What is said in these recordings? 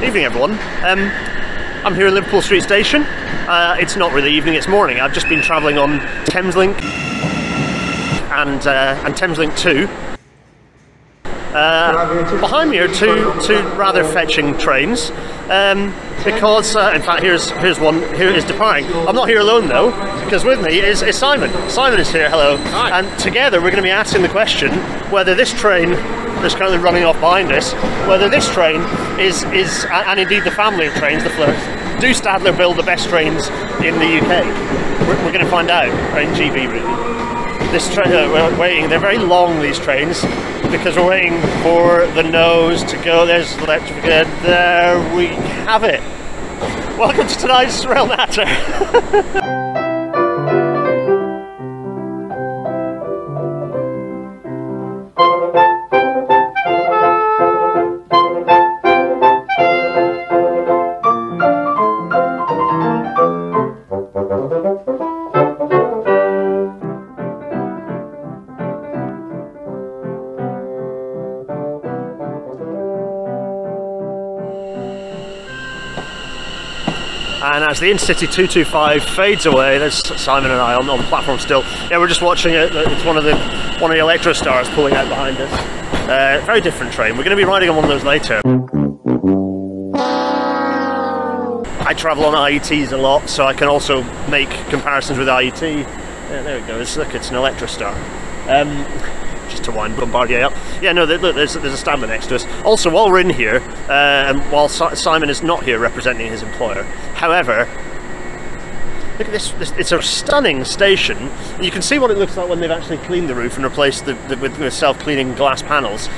Evening, everyone. Um, I'm here in Liverpool Street Station. Uh, it's not really evening; it's morning. I've just been travelling on Thameslink and uh, and Thameslink Two. Uh, behind me are two two rather fetching trains. Um, because, uh, in fact, here's here's one here is departing. I'm not here alone though, because with me is, is Simon. Simon is here. Hello. Hi. And together we're going to be asking the question whether this train that's currently running off behind us, whether this train is is and indeed the family of trains, the Flirts, do Stadler build the best trains in the UK? We're, we're going to find out. In GB really this train uh, we're waiting they're very long these trains because we're waiting for the nose to go there's electrification there we have it welcome to tonight's rail natter as the Intercity 225 fades away there's Simon and I on, on the platform still yeah we're just watching it it's one of the one of the Electrostars pulling out behind us uh, very different train we're going to be riding on one of those later I travel on IETs a lot, so I can also make comparisons with IET. Yeah, there we go. It's, look, it's an Electrostar. Um, just to wind Bombardier up. Yeah, no, look, there's, there's a Stadler next to us. Also, while we're in here, uh, and while Si- Simon is not here representing his employer, however, look at this, this. It's a stunning station. You can see what it looks like when they've actually cleaned the roof and replaced the, the with, with self-cleaning glass panels.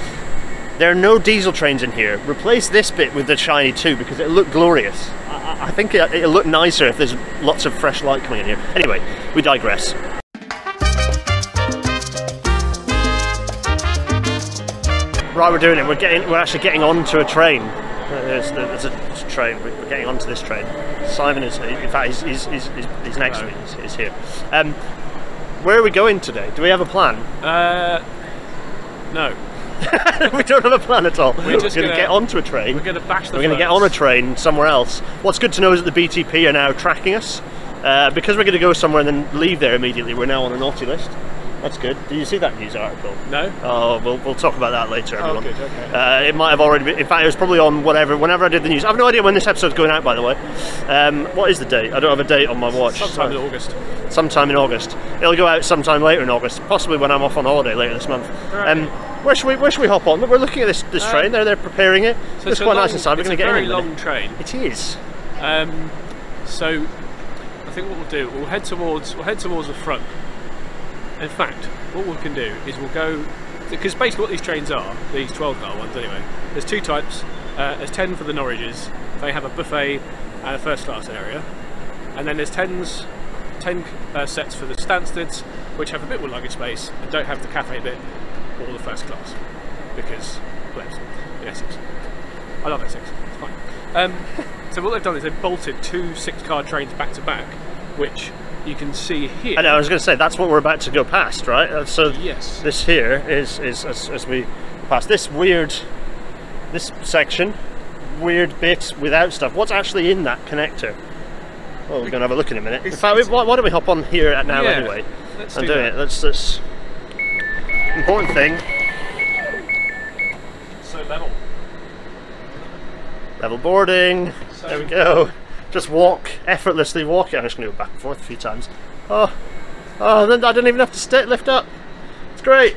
There are no diesel trains in here. Replace this bit with the Shiny 2 because it'll look glorious. I- I think it, it'll look nicer if there's lots of fresh light coming in here. Anyway, we digress. Right, we're doing it. We're getting. We're actually getting onto a train. Uh, There's, there's a train. We're getting onto this train. Simon is. In fact, he's, he's, he's, he's, next to me. He's, he's here. Um, where are we going today? Do we have a plan? Uh, no. we don't have a plan at all. We're, just going to gonna- get onto a train. We're going to bash the We're going to get on a train somewhere else. What's good to know is that the BTP are now tracking us. Uh, because we're going to go somewhere and then leave there immediately, we're now on a naughty list. That's good. Did you see that news article? No? Oh, we'll, we'll talk about that later, everyone. Oh, everyone. good, okay. Uh, it might have already been. In fact, it was probably on whatever. Whenever I did the news, I have no idea when this episode's going out. By the way, um, what is the date? I don't have a date on my watch. Sometime in August. Sometime in August. It'll go out sometime later in August, possibly when I'm off on holiday later this month. Right. Um, where should we Where should we hop on? We're looking at this this Um, train. They're they're preparing it. So it's a quite long- nice inside. We're it's going to a get very in. in a minute. long train. It is. Um, so I think what we'll do, we'll head towards, we'll head towards the front. In fact, what we can do is we'll go because basically what these trains are, these 12 car ones anyway. There's two types. Uh, there's 10 for the Norwiches. They have a buffet and a first class area, and then there's 10s, 10 uh, sets for the Stansteds, which have a bit more luggage space and don't have the cafe bit or the first class because plebs in Essex. I love Essex. It's fine. Um, so what they've done is they've bolted two six-car trains back to back, which you can see here. I know. I was going to say that's what we're about to go past, right? Uh, So Yes. this here is is as, as we pass this weird this section, weird bit without stuff. What's actually in that connector? Well, we're going to have a look in a minute. In fact, why, why don't we hop on here at now Yeah, anyway? let's and do it. Let's. let's important thing. So level. Level boarding. So- there we go. Just walk effortlessly. Walk it. I'm just going to go back and forth a few times. Oh, oh! Then I don't even have to st- lift up. It's great.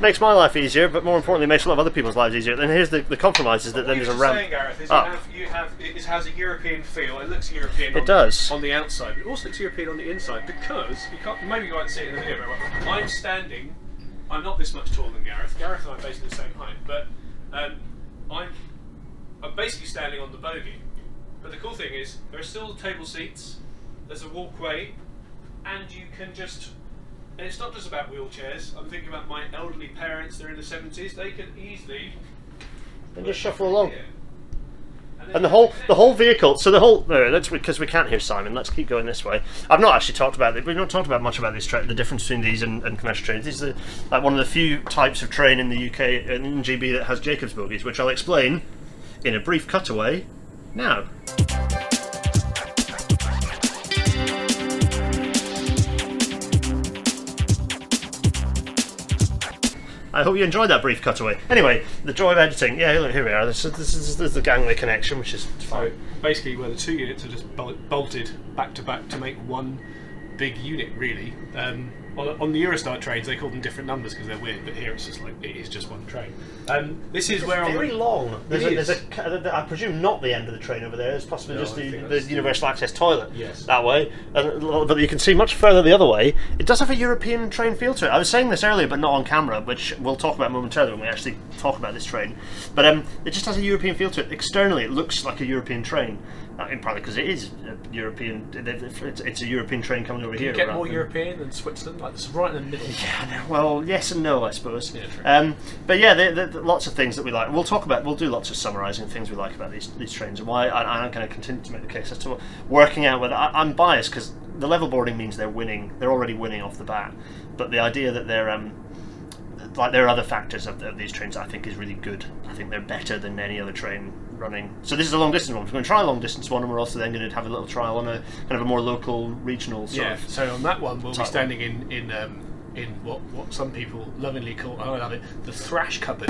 Makes my life easier, but more importantly, makes a lot of other people's lives easier. And here's the, the compromise: is that then there's a ramp. saying, Gareth, is up. you have, you have, it has a European feel. It looks European. It on, does. on the outside. But it also looks European on the inside because you can't. Maybe you won't see it in the video well. I'm standing. I'm not this much taller than Gareth. Gareth and I are basically the same height, but um, I'm I'm basically standing on the bogie. But the cool thing is there are still table seats. There's a walkway, and you can just. And it's not just about wheelchairs. I'm thinking about my elderly parents. They're in the 70s. They can easily And just shuffle along. here. And the whole the whole vehicle. So the whole no, that's because we can't hear Simon. Let's keep going this way. I've not actually talked about it. We've not talked about much about this tra- the difference between these and, and commercial trains. These are like one of the few types of train in the UK and in GB that has Jacobs bogies, which I'll explain in a brief cutaway now. I hope you enjoyed that brief cutaway. Anyway, the joy of editing. Yeah, look, here we are. This is, this is, this is the gangway connection, which is So basically, where the two units are just bolted back to back to make one big unit, really. Um, on, on the Eurostar trains, they call them different numbers because they're weird, but here it's just like it is just one train. Um, this is where on very the, long. There's a, there's a, I presume not the end of the train over there. It's possibly No, just the, the universal access toilet. Yes. that way. And, but you can see much further the other way. It does have a European train feel to it. I was saying this earlier, but not on camera, which we'll talk about momentarily when we actually talk about this train. But um, it just has a European feel to it. Externally, it looks like a European train. Uh, and probably because it is a European. It's, it's a European train coming over here. get more than- European than Switzerland, like it's right in the middle. Yeah. Well, yes and no, I suppose. Yeah, um, but yeah, there, there, there lots of things that we like. We'll talk about. We'll do lots of summarising things we like about these these trains and why. I, I'm going to continue to make the case as to working out whether I, I'm biased because the level boarding means they're winning. They're already winning off the bat. But the idea that they're um, like there are other factors of, of these trains I think is really good. I think they're better than any other train running. So this is a long distance one. We're going to try a long distance one, and we're also then going to have a little trial on a kind of a more local, regional sort Yeah. of. So on that one, we'll be standing in in um, in what what some people lovingly call I love it the thrash cupboard,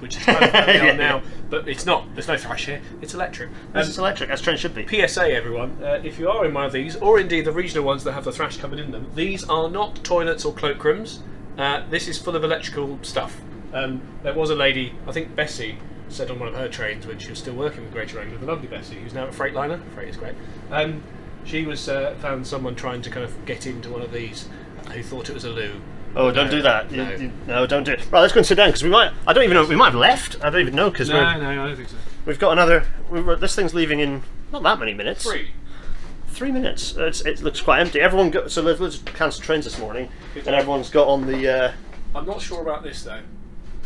which is kind of where we Yeah. are now, but it's not. There's no thrash here. It's electric. Um, is electric, as train should be. PSA, everyone, uh, if you are in one of these, or indeed the regional ones that have the thrash cupboard in them, these are not toilets or cloakrooms. Uh, this is full of electrical stuff. Um, there was a lady, I think Bessie, said on one of her trains when she was still working with Greater Anglia, the lovely Bessie, who's now at Freightliner. Freight is great. Um, she was uh, found someone trying to kind of get into one of these who thought it was a loo. Oh, don't No, do that. No, you- no, don't do it. Right, let's go and sit down because we might. I don't even know. We might have left. I don't even know because no, we're no, I don't think so. we've got another. This thing's leaving in not that many minutes. Three. Three minutes. Uh, It's, it looks quite empty. Everyone got so let's, let's cancel trains this morning, and everyone's got on the. Uh, I'm not sure about this though.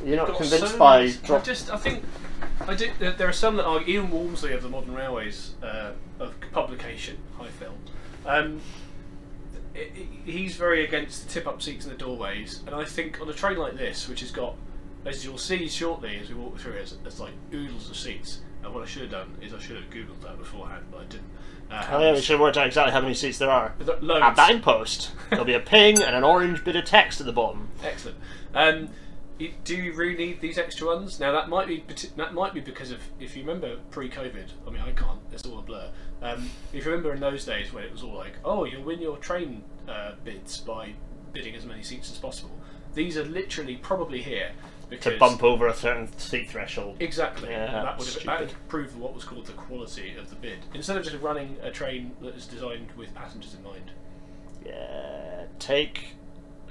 You're not convinced so by. I just, I think, I do. There, there are some that argue. Ian Walmsley of the Modern Railways uh, of publication, High Film. Um, he's very against the tip-up seats in the doorways, and I think on a train like this, which has got, as you'll see shortly as we walk through, it, it's like oodles of seats. And what I should have done is I should have googled that beforehand, but I didn't. Uh, oh, yeah, we should have worked out exactly how many seats there are. Lo- loads. At that post, there'll be a ping and an orange bit of text at the bottom. Excellent. Um, do you really need these extra ones? Now that might be that might be because of if you remember pre-COVID. I mean, I can't. It's all a blur. Um, if you remember in those days when it was all like, oh, you'll win your train uh, bids by bidding as many seats as possible. These are literally probably here because To bump over a certain seat threshold. Exactly. Yeah, that would have that would prove what was called the quality of the bid. Instead of just running a train that is designed with passengers in mind. Yeah, take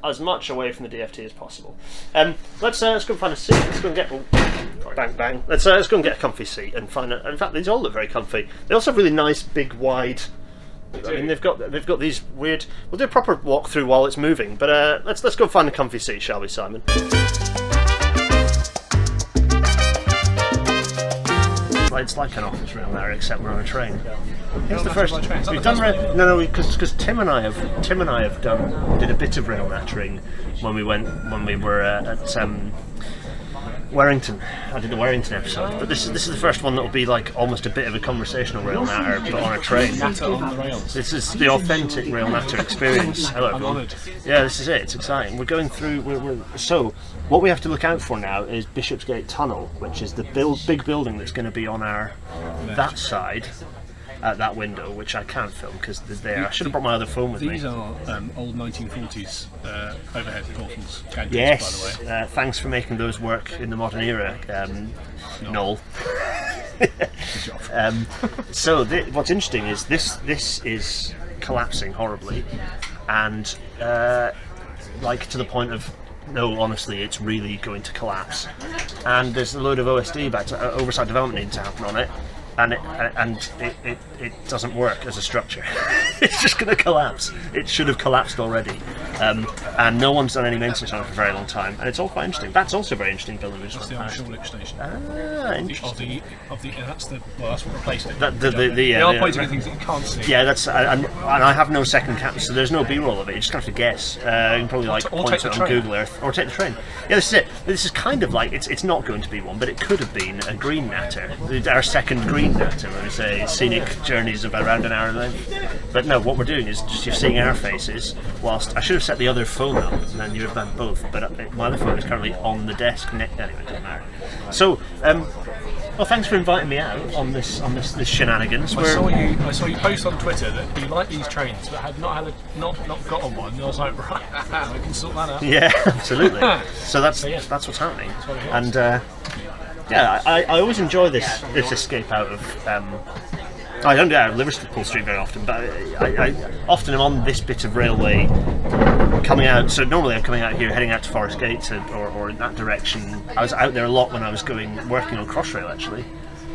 as much away from the DFT as possible. Um, let's uh, let's go and find a seat. Let's go and get oh, bang bang. Let's uh, let's go and get a comfy seat and find. A, in fact, these all look very comfy. They also have really nice, big, wide. I mean, they've got they've got these weird. We'll do a proper walkthrough while it's moving, but uh, let's let's go find a comfy seat, shall we, Simon? Well, It's like an office room there, except we're on a train. It's the first. We've done rail, no, no, because Tim and I have Tim and I have done did a bit of rail nattering when we went when we were uh, at um, Warrington. I did the Warrington episode, but this is this is the first one that will be like almost a bit of a conversational rail natter, but on a train. This is the authentic rail natter experience. Hello, everyone. Yeah, this is it. It's exciting. We're going through. We're, we're, so, what we have to look out for now is Bishopsgate Tunnel, which is the build, big building that's going to be on our that side, at that window, which I can't film because there's there. I should have brought my other phone with These me. These are um, old 1940s uh, overhead portals. Yes. by the way. Uh, thanks for making those work in the modern era, um, Noel. um, so th- what's interesting is this this is collapsing horribly, and uh, like to the point of no, honestly, it's really going to collapse. And there's a load of OSD back to, uh, oversight development needing to happen on it. And it and it, it, it doesn't work as a structure. it's just going to collapse. It should have collapsed already. um, and no one's done any maintenance on it for a very long time, and it's all quite interesting. That's also a very interesting building. That's the station. Ah, interesting. of the of the and that's the well that's what replaced it. That- the- the- the- yeah, they are pointing at things that you can't see. Yeah, that's and, and I have no second cap, so there's no B-roll of it. You just have to guess. Uh, you can probably like point it on. Google Earth or take the train. Yeah, this is it. This is kind of like it's it's not going to be one, but it could have been a green matter. our second green When we say scenic journeys of around an hour length. But no, what we're doing is just you're seeing our faces. Whilst I should have set the other phone up, and then you would have done both. But uh, my other phone is currently on the desk. Ne- anyway, it doesn't matter. So. Um, well, thanks for inviting me out on this on this, this shenanigans. I saw you. I saw you post on Twitter that you like these trains, but had not had a, not not got on one. And I was like, right, we can sort that out. Yeah, absolutely. so that's So, yeah. that's what's happening, what and uh, yeah, I, I always enjoy this this escape out of. Um, I don't do out of Liverpool Street very often, but I, I often am on this bit of railway coming out. So normally I'm coming out here, heading out to Forest Gate to, or, or in that direction. I was out there a lot when I was going working on Crossrail actually,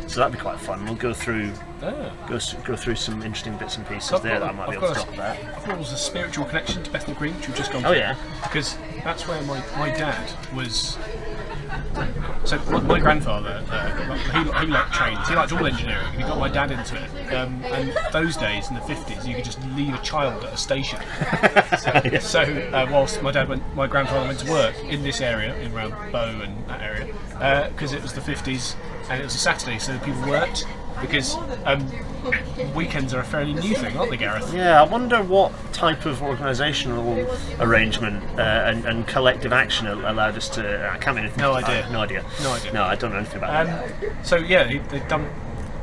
so that'd be quite fun. We'll go through Ah. go go through some interesting bits and pieces I've there that I might be I've able to talk about. I thought it was a spiritual connection to Bethnal Green, which we've just gone Oh through. yeah, because that's where my, my dad was. So my, grandfather, uh, he, he liked trains. He liked all engineering, and he got my dad into it. Um, and those days in the fifties, you could just leave a child at a station. So uh, whilst my dad went, my grandfather went to work in this area, in around Bow and that area, because it was the fifties and it was a Saturday, so people worked. Because um, weekends are a fairly new thing, aren't they, Gareth? Yeah, I wonder what type of organisational arrangement uh, and, and collective action allowed us to. I can't anything. No idea. no idea. No idea. No, I don't know anything about that. Um, it. so yeah, they, dump,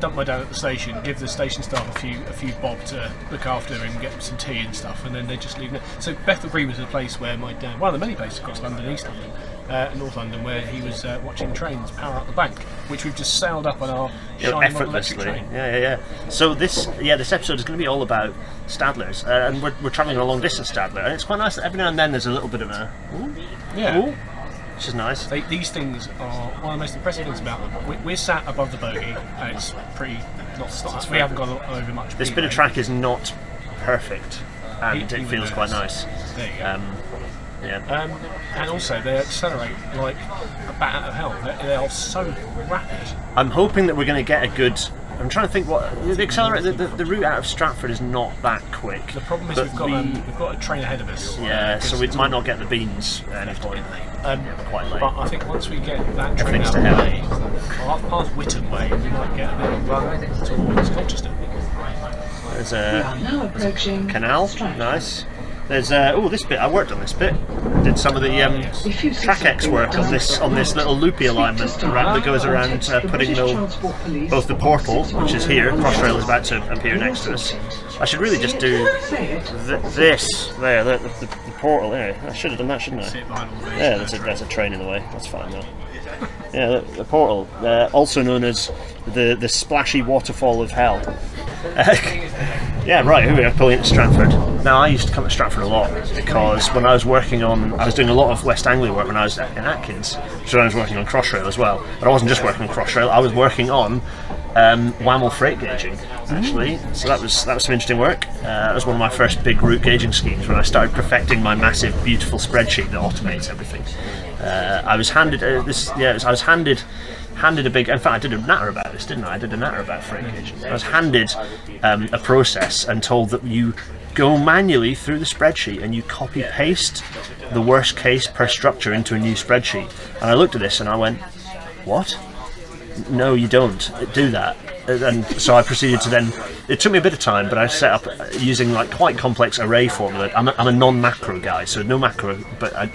dump my dad at the station, give the station staff a few a few bob to look after and get some tea and stuff, and then they just leave it. So Bethnal Green was a place where my dad, one of the many places across London, East London, uh, North London, where he was uh, watching trains power up the bank, which we've just sailed up on our effortlessly. Yeah, yeah, yeah. So this, yeah, this episode is going to be all about Stadlers, uh, and we're, we're travelling a long distance Stadler, and it's quite nice that every now and then there's a little bit of a, ooh, Yeah. ooh, which is nice. They, these things are one of the most impressive things about them. We, we're sat above the bogey, and it's pretty. Not, it's we haven't gone over much. This bit of track is not perfect, and He- it feels quite nice. There you go. Um, yeah. Um, and also, they accelerate like a bat out of hell. They, they are so rapid. I'm hoping that we're going to get a good. I'm trying to think what the accelerator. The, the, the route out of Stratford is not that quick. The problem is we've got we- um, we've got a train ahead of us. yeah, so we might not get the beans at any point. um, quite late. But I think once we get that train Everything's out of to the way, past, past Whitton Way, we might get a bit of run towards Colchester. There's We a are now approaching canal. Stratford. Nice. There's uh, oh this bit. I worked on this bit. Did some of the um, If you see track X work on this on this little loopy alignment around, that goes around uh, putting the, both the portal, which is here. Crossrail is about to appear next to us. I should really just do th- this there, the, the, the portal there. I should have done that, shouldn't I? Sit behind all these. Yeah, there's a, there's a train in the way. That's fine though. Yeah, the, the portal, uh, also known as the the splashy waterfall of hell. yeah, right. Here we are pulling into Stratford. Now, I used to come to Stratford a lot because when I was working on, I was doing a lot of West Anglia work when I was in Atkins. So I was working on Crossrail as well. But I wasn't just working on Crossrail. I was working on um, WAML freight gauging actually. So that was that was some interesting work. Uh, that was one of my first big route gauging schemes when I started perfecting my massive, beautiful spreadsheet that automates everything. Uh, I was handed uh, this. Yeah, I was handed handed a big. In fact, I did a natter about this, didn't I? I did a natter about freight gauging. I was handed um, a process and told that you go manually through the spreadsheet and you copy paste the worst case per structure into a new spreadsheet. And I looked at this and I went, "What? No, you don't do that." And so I proceeded to then. It took me a bit of time, but I set up using like quite complex array formula. I'm a, I'm a non-macro guy, so no macro, but I,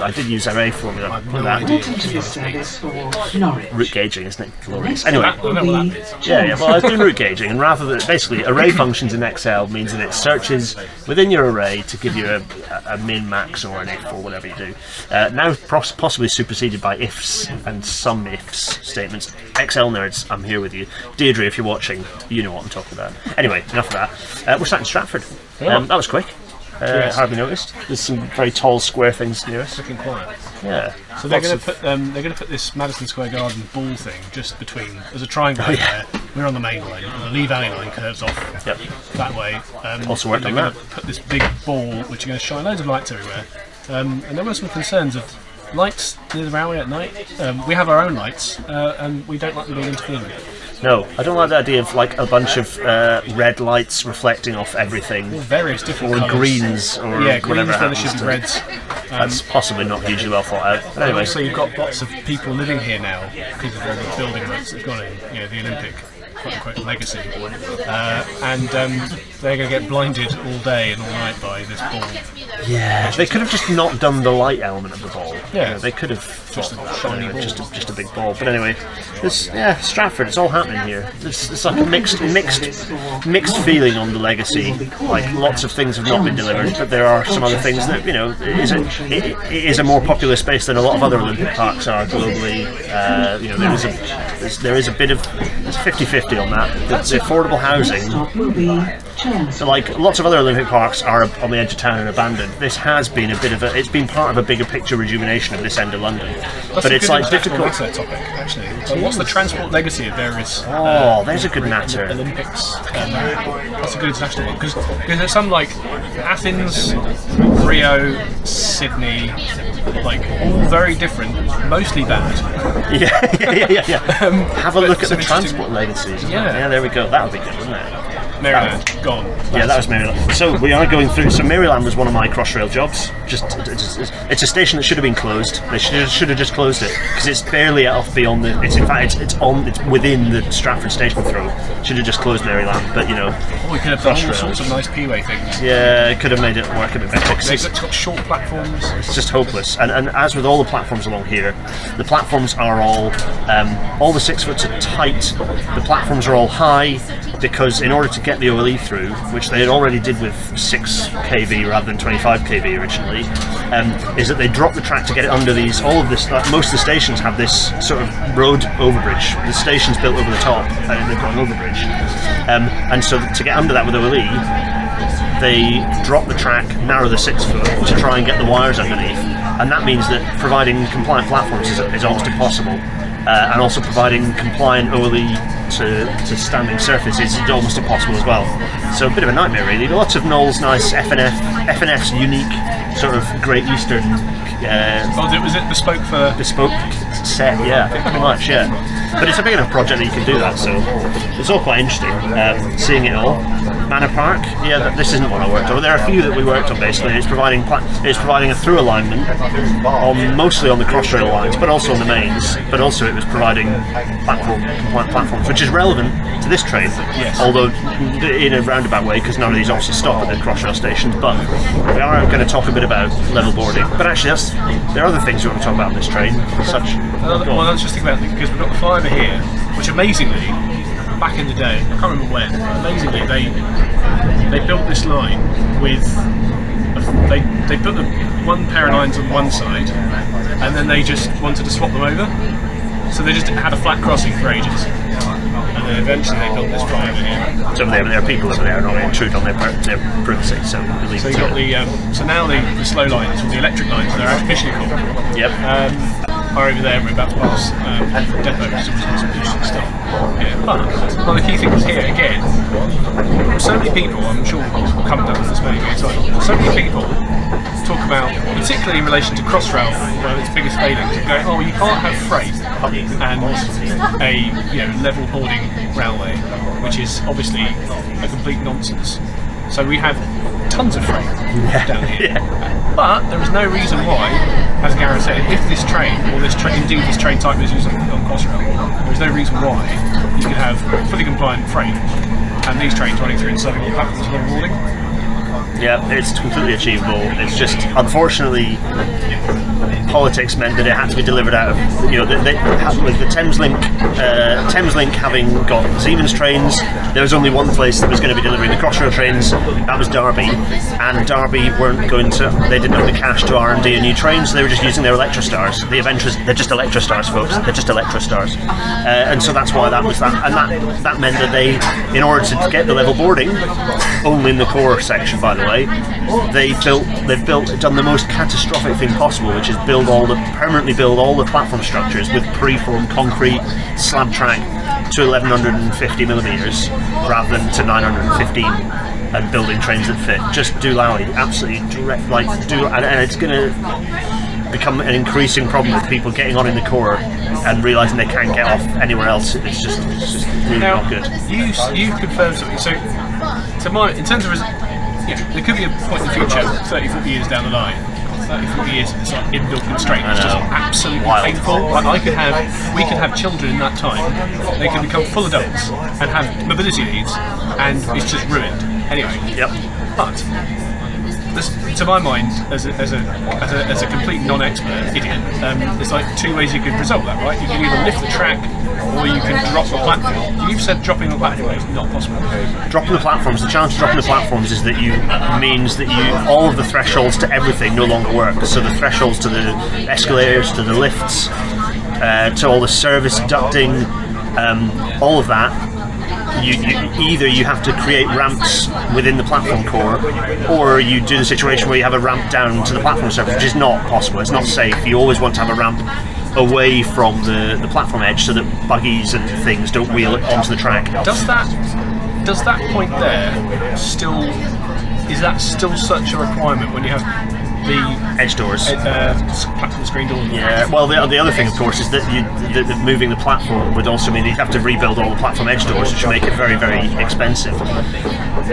I did use array formula. No that. idea. Welcome to this service for Norwich. Gauging, isn't it? Glorious. Anyway, up will I know what be that is. yeah, yeah. Well, I was doing route gauging, and rather than basically array functions in Excel means that it searches within your array to give you a, a min, max, or an if, or whatever you do. Uh, now possibly superseded by ifs and SUMIFS statements. Excel nerds, I'm here with you. Deirdre, if you're watching, you know what I'm talking about. Anyway, enough of that. Uh, we're sat in Stratford. Um, that was quick. Uh. Hardly noticed. There's some very tall, square things near us. Looking quiet. Yeah. So they're going to put um, they're going to put this Madison Square Garden ball thing just between. There's a triangle Oh, yeah. there, we're on the main line. The Lea Valley line curves off Yep. that way. Um, Also worked on that. Put this big ball, which are going to shine loads of lights everywhere. Um, and there were some concerns of lights near the railway at night. Um, we have our own lights, uh, and we don't like them being interfered with. No, I don't like the idea of like a bunch of uh, red lights reflecting off everything. Various different Or colours. greens, or yeah, whatever greens. Then there happens should be reds. That's possibly not hugely well thought out. But anyway, so you've got lots of people living here now because of all the building works they've got in, you know, the Olympic quote unquote legacy. Uh, and um, they're going to get blinded all day and all night by this ball. yeah, they could have just not done the light element of the ball. Yeah. You know, they could have Just thought a shiny ball. just a, just a big ball. But anyway, this yeah, Stratford, it's all happening here. It's, it's like a mixed, mixed, mixed feeling on the legacy. Like lots of things have not been delivered, but there are some other things that you know it is a, it, it is a more popular space than a lot of other Olympic parks are globally. Uh, you know, there is a there's, there is a bit of it's 50-50 on that. The, the affordable housing Stop will be Chelmsford. so, like lots of other Olympic parks are on the edge of town and abandoned. This has been a bit of a. It's been part of a bigger picture rejuvenation of this end of London. That's but a it's good like international difficult. natter topic, actually. So what's the transport legacy of various Oh, there's a good natter. Olympics? Um, that's a good international one because there's some like Athens, Rio, Sydney, like all very different, mostly bad. Yeah, yeah, yeah, yeah. yeah. Have a look at the transport legacies. Yeah. yeah, there we go. That would be good, wouldn't it? Maryland gone. Yeah, that was Maryland. So we are going through. So Maryland was one of my Crossrail jobs. Just it's, it's- it's a station that should have been closed. They should should have just closed it because it's barely off beyond the. It's in fact it's, it's on. It's within the Stratford station throat. Should have just closed Maryland, but you know, Oh, we could have done all sorts of nice P-way things. yeah, it could have made it work a bit better. It's it's, got short platforms. it's just hopeless. And, and as with all the platforms along here, the platforms are all um, all the six foots are tight. The platforms are all high because in order to get the OLE through, which they had already did with six kV rather than 25 kV originally, um, is that they drop the track to get it under these. All of this, like, most of the stations have this sort of road overbridge. The station's built over the top, and they've got an overbridge. Um, and so to get under that with OLE, they drop the track, narrow the six foot to try and get the wires underneath, and that means that providing compliant platforms is, is almost impossible. Uh, and also providing compliant OLE to, to standing surfaces is almost impossible as well. So a bit of a nightmare really. Lots of Knowles nice FNF, FNF's unique sort of Great Eastern uh, Oh, was it bespoke for? bespoke set, yeah, pretty much, yeah. But it's a big enough project that you can do that, so it's all quite interesting. Um, seeing it all. Manor Park, yeah, th- this isn't what I worked on. There are a few that we worked on basically. It's providing it's providing a through alignment on mostly on the crossrail lines, but also on the mains. But also it was providing platform platforms, which is relevant to this train. Yes. Although in a roundabout way, because none of these obviously stop at the crossrail stations. But we are going to talk a bit about level boarding. But actually, that's there are other things we want to talk about on this train, such. Uh, well, let's just think about because we've got the flyover here, which amazingly, back in the day, I can't remember when, amazingly they they built this line with a, they they built the one pair of lines on one side, and then they just wanted to swap them over. So they just had a flat crossing for ages, and then eventually they built this flyover here. So there, there are people over there and not intrude on their, their privacy. So leave So you got the um, so now the, the slow lines or the electric lines, they're artificially called. Yep. um, are over there and we're about to pass um, depots and some stuff. Yeah. But one of the key things here, again, so many people, I'm sure we'll come down to this maybe so many people talk about, particularly in relation to Crossrail, one of its biggest failings, going, oh, you can't have freight and a you know level boarding railway, which is obviously a complete nonsense. So we have tons of freight down here. But there is no reason why, as Gareth said, if this train, or this train, indeed this train type is used on, on Crossrail, there is no reason why you could have fully compliant freight and these trains running through and serving all platforms for boarding. Yeah, it's completely achievable. It's just unfortunately politics meant that it had to be delivered out of you know they, they, with the Thameslink uh, Thameslink having got Siemens trains. There was only one place that was going to be delivering the Crossrail trains. That was Derby. And Derby weren't going to they didn't have the cash to R&D a new train so they were just using their Electrostars. The Aventras they're just Electrostars folks. They're just Electrostars. Uh, and so that's why that was that. And that that meant that they in order to get the level boarding only in the core section by the way they built they've built done the most catastrophic thing possible which is build all the permanently build all the platform structures with preformed concrete slab track to 1150 millimeters rather than to 915 and building trains that fit. Just do Lowy, absolutely direct, like do, and, and it's going to become an increasing problem with people getting on in the core and realizing they can't get off anywhere else. It's just, it's just really Now, not good. you you confirmed something. So, to my in terms of yeah, there could be a point in the future, 30, 40 years down the line. 30, 40 years of this like inbuilt constraint is just absolutely Wild. painful. Like I could have, we could have children in that time. They could become full adults and have mobility needs, and it's just ruined. Anyway, Yep. but this, to my mind, as a, as a, as a, as a complete non-expert idiot, um, there's like two ways you could resolve that, right? You can either lift the track or you can drop the platform. You've said dropping the platform is not possible. dropping the platforms, the challenge of dropping the platforms is that you means that you all of the thresholds to everything no longer work. So the thresholds to the escalators, to the lifts, uh, to all the service ducting, um, all of that. You, you either you have to create ramps within the platform core, or you do the situation where you have a ramp down to the platform surface, which is not possible. It's not safe. You always want to have a ramp away from the, the platform edge so that buggies and things don't wheel it onto the track. Does that does that point there still is that still such a requirement when you have the Edge doors. uh, platform screen door? Yeah, well, the, the other thing, of course, is that you, that moving the platform would also mean you'd have to rebuild all the platform edge doors, which would make it very, very expensive.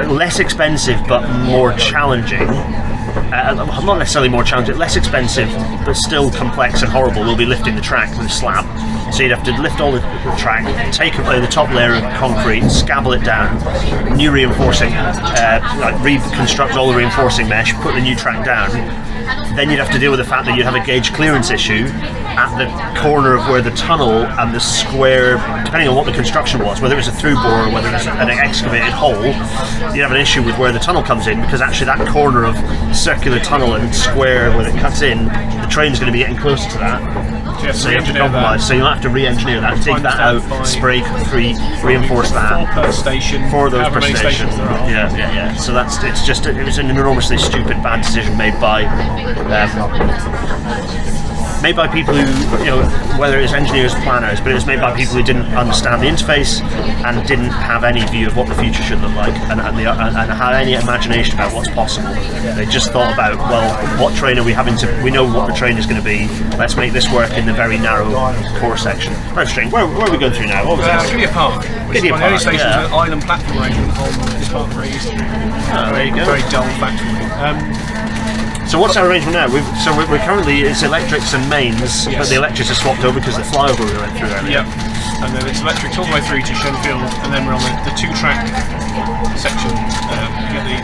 Less expensive, but more challenging. Uh, not necessarily more challenging, less expensive, but still complex and horrible. We'll be lifting the track with a slab. So you'd have to lift all the, track, take away the top layer of concrete, scabble it down, new reinforcing, uh, like reconstruct all the reinforcing mesh, put the new track down. Then you'd have to deal with the fact that you'd have a gauge clearance issue at the corner of where the tunnel and the square, depending on what the construction was, whether it was a through bore or whether it was an excavated hole, you'd have an issue with where the tunnel comes in because actually that corner of circular tunnel and square where it cuts in, the train's going to be getting closer to that. So you have to compromise. So you'll have to re-engineer that, take that out, spray three, reinforce Four that per station. for those per station. stations. Yeah, yeah, yeah. So that's it's just it was an enormously stupid bad decision made by um, made by people who you know whether it's engineers, planners, but it was made by people who didn't understand the interface and didn't have any view of what the future should look like and and, the, and, and had any imagination about what's possible. They just thought about well, what train are we having to? We know what the train is going to be. Let's make this work in the very narrow core section. Very strange. Where, where are we going through now? What was Uh. Gidea Park, which Gidea is one of the only Park, stations yeah. with an island platform arrangement on this part of the east. Oh, there you go. Very dull factory. Um, So what's our arrangement now? We've, so we're, we're currently it's electrics and mains, but the electrics are swapped over because the flyover we went through earlier. Yep. And then it's electric all the way through to Shenfield, and then we're on the, the two-track section. Um, you get the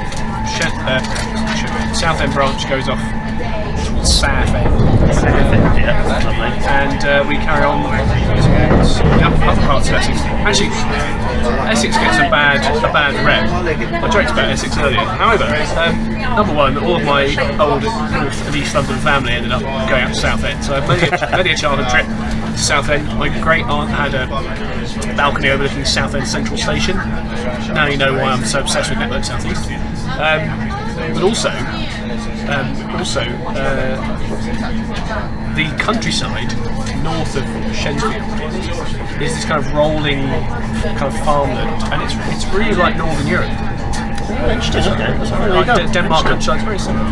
Shen, uh, Southend branch goes off towards Southend, Yeah, lovely. and uh, we carry on towards the upper, upper parts of Essex. Actually, Essex gets a bad a bad rep. I joked about Essex earlier. However, um, number one, all of my old North and East London family ended up going up to Southend. So I've made a, made a childhood trip to Southend. My great aunt had a balcony overlooking Southend Central Station. Now you know why I'm so obsessed with Network South East. Um, but also, um, also uh, the countryside north of Shenfield is this kind of rolling kind of farmland, and it's it's really like Northern Europe. Interesting. Okay. There Like go. Denmark very similar.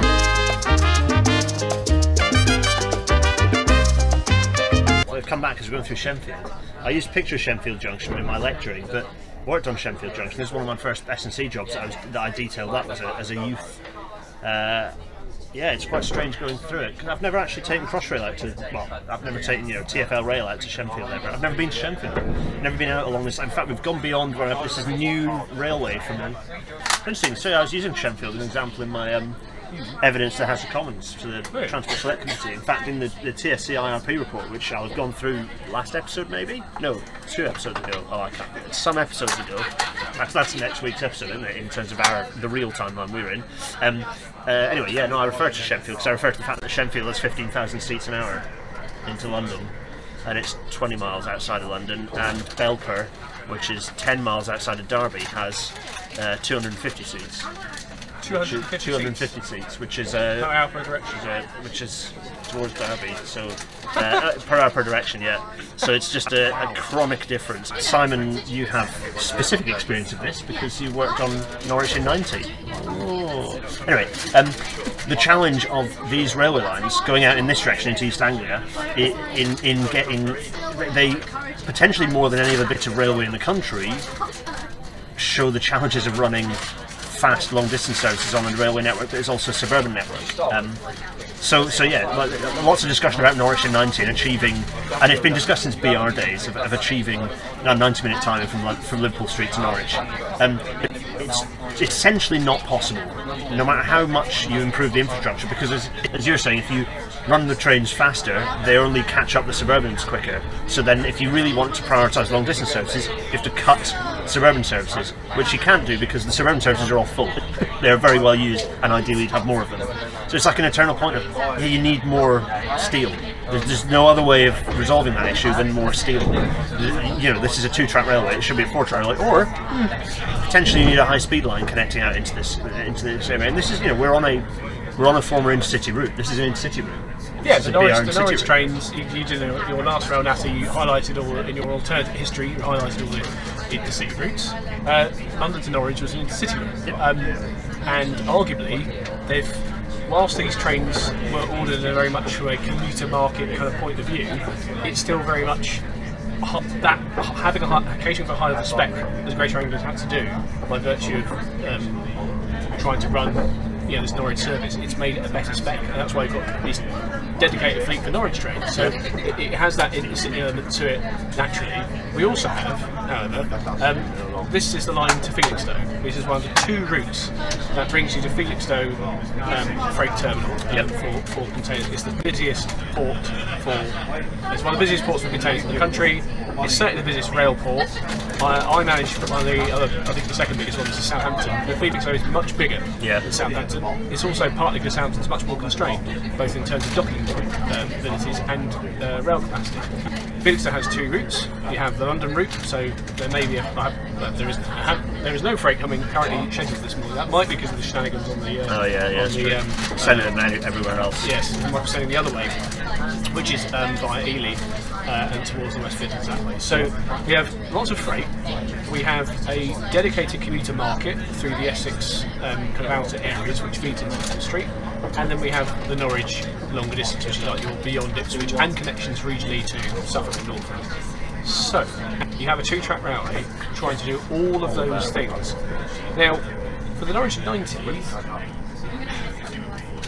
Well, I've come back because we're going through Shenfield. I used picture of Shenfield Junction in my lecturing, but worked on Shenfield Junction. This is one of my first S&C jobs that I, was, that I detailed up as a, as a youth. Uh, yeah, it's quite strange going through it. 'cause I've never actually taken Crossrail out to, well, I've never taken, you know, TFL rail out to Shenfield ever. I've never been to Shenfield. Never been out along this. In fact, we've gone beyond where this is new railway for me. Interesting. So I was using Shenfield as an example in my um, evidence to House of Commons to the Right. Transport Select Committee. In fact, in the, the TSC IRP report, which I was have gone through last episode, maybe? No, two episodes ago. Oh, I can't. Some episodes ago. That's, that's next week's episode, isn't it? In terms of our the real timeline we're in. Um, uh, anyway, yeah, no, I refer to Shenfield because I refer to the fact that Shenfield has 15,000 seats an hour into London, and it's 20 miles outside of London, and Belper, which is 10 miles outside of Derby, has uh, 250 seats. 250 seats. 250 seats, which is uh, Per hour per direction. uh, which is towards Derby, so uh, uh, per hour per direction, yeah. So it's just a, a chronic difference. Simon, you have specific experience of this because you worked on Norwich in '90. Oh. Anyway, um, the challenge of these railway lines going out in this direction into East Anglia, in in getting they potentially more than any other bit of railway in the country show the challenges of running fast long distance services on the railway network but that is also a suburban network. Um, so, so yeah, lots of discussion about Norwich in 90 and achieving, and it's been discussed since BR days of, of achieving a 90 minute time from from Liverpool Street to Norwich. Um, it's essentially not possible, no matter how much you improve the infrastructure, because as, as you're saying, if you run the trains faster, they only catch up the suburbans quicker. So then, if you really want to prioritise long distance services, you have to cut suburban services, which you can't do because the suburban services are all full. They're very well used, and ideally you'd have more of them. So it's like an eternal point of yeah, you need more steel. There's, there's no other way of resolving that issue than more steel. You know, this is a two-track railway; it should be a four-track railway, or potentially you need a high-speed line connecting out into this into this area. And this is, you know, we're on a we're on a former intercity route. This is an intercity route. Yeah, the Norwich, the Norwich trains, you, you did your your last rail natter, you highlighted all, in your alternate history, you highlighted all the intercity routes. Uh, London to Norwich was an intercity route. Um, and arguably, they've, whilst these trains were ordered in a very much a commuter market kind of point of view, it's still very much that having a high, occasion for high level spec as Greater Anglia had to do by virtue of um, trying to run you know, this Norwich service, it's made it a better spec, and that's why you've got this dedicated fleet for Norwich trains. So it, it has that element to it naturally. We also have, however, um, this is the line to Felixstowe. This is one of the two routes that brings you to Felixstowe um, freight terminal um, for, for containers. It's the busiest port for. It's one of the busiest ports for containers in the country. It's certainly the busiest rail port. I, I managed one of the other, I think the second biggest one is Southampton. But Felixstowe is much bigger Yeah. than Southampton. It's also partly because Southampton's much more constrained, both in terms of docking um, abilities and uh, rail capacity. Felixstowe has two routes. You have the London route, so there may be a, uh, there is there is no freight coming currently scheduled this morning. That might be because of the shenanigans on the uh, Oh yeah, yeah. the um, Sending them everywhere else. Yes, and we're sending the other way, which is um, via Ely uh, and towards the West Midlands So we have lots of freight. We have a dedicated commuter market through the Essex um, kind of outer areas, which feeds into the street. And then we have the Norwich longer distance, which is like your beyond Ipswich and connections regionally to Suffolk and Norfolk. So you have a two-track railway trying to do all of those things. Now, for the Norwich 90,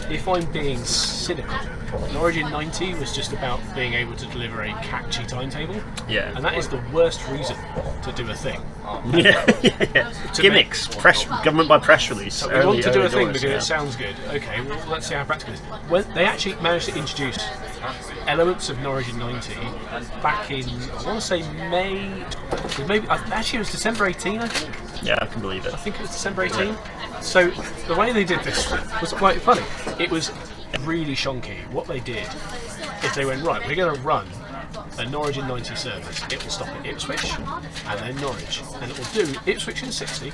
if I'm being cynical, the Norwich 90 was just about being able to deliver a catchy timetable. Yeah. And that is the worst reason to do a thing. yeah, yeah, yeah. Gimmicks, press, government by press release. So we want to do a thing doors, because yeah. it sounds good. Okay, well, let's see how practical it is. When they actually managed to introduce elements of Norwich in 90 back in, I want to say May, maybe, uh, actually it was December 18, I think. Yeah, I can believe it. I think it was December 18. So the way they did this was quite funny. It was really shonky. What they did is they went, right, we're going to run a Norwich in 90 service. It will stop at Ipswich and then Norwich. And it will do Ipswich in 60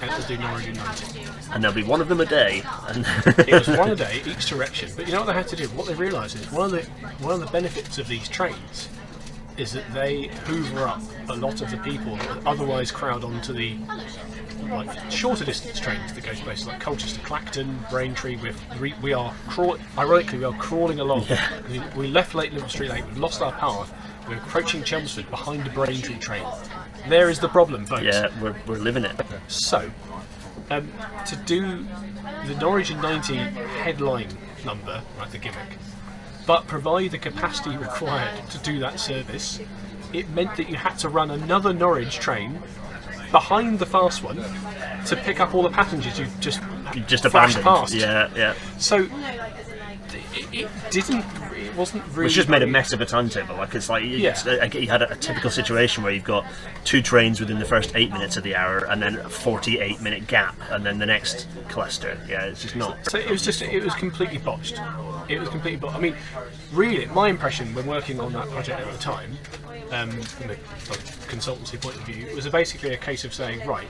and it will do Norwich in 90. And there'll be one of them a day. And It was one a day each direction. But you know what they had to do? What they realised is one of the one of the benefits of these trains is that they hoover up a lot of the people that would otherwise crowd onto the like shorter distance trains that go to places like Colchester, Clacton, Braintree. We're, we, we are crawl, ironically we are crawling along. We, we left Late Liverpool Street Lane. We've lost our path. We're approaching Chelmsford behind the Braintree train. There is the problem, folks. yeah, we're, we're living it. So, um, to do the Norwich in 90 headline number, right, the gimmick, but provide the capacity required to do that service, it meant that you had to run another Norwich train behind the fast one to pick up all the passengers you just You just abandoned. past. Yeah, yeah. So it, didn't. It wasn't really. It's just made a mess of a timetable. Like it's like you, Yeah. it's, uh, you had a, a typical situation where you've got two trains within the first eight minutes of the hour, and then a forty-eight minute gap, and then the next cluster. Yeah, it's just not. So it was just it was completely botched. It was completely botched. I mean, really, my impression when working on that project at the time, um, from a consultancy point of view, it was basically a case of saying, right,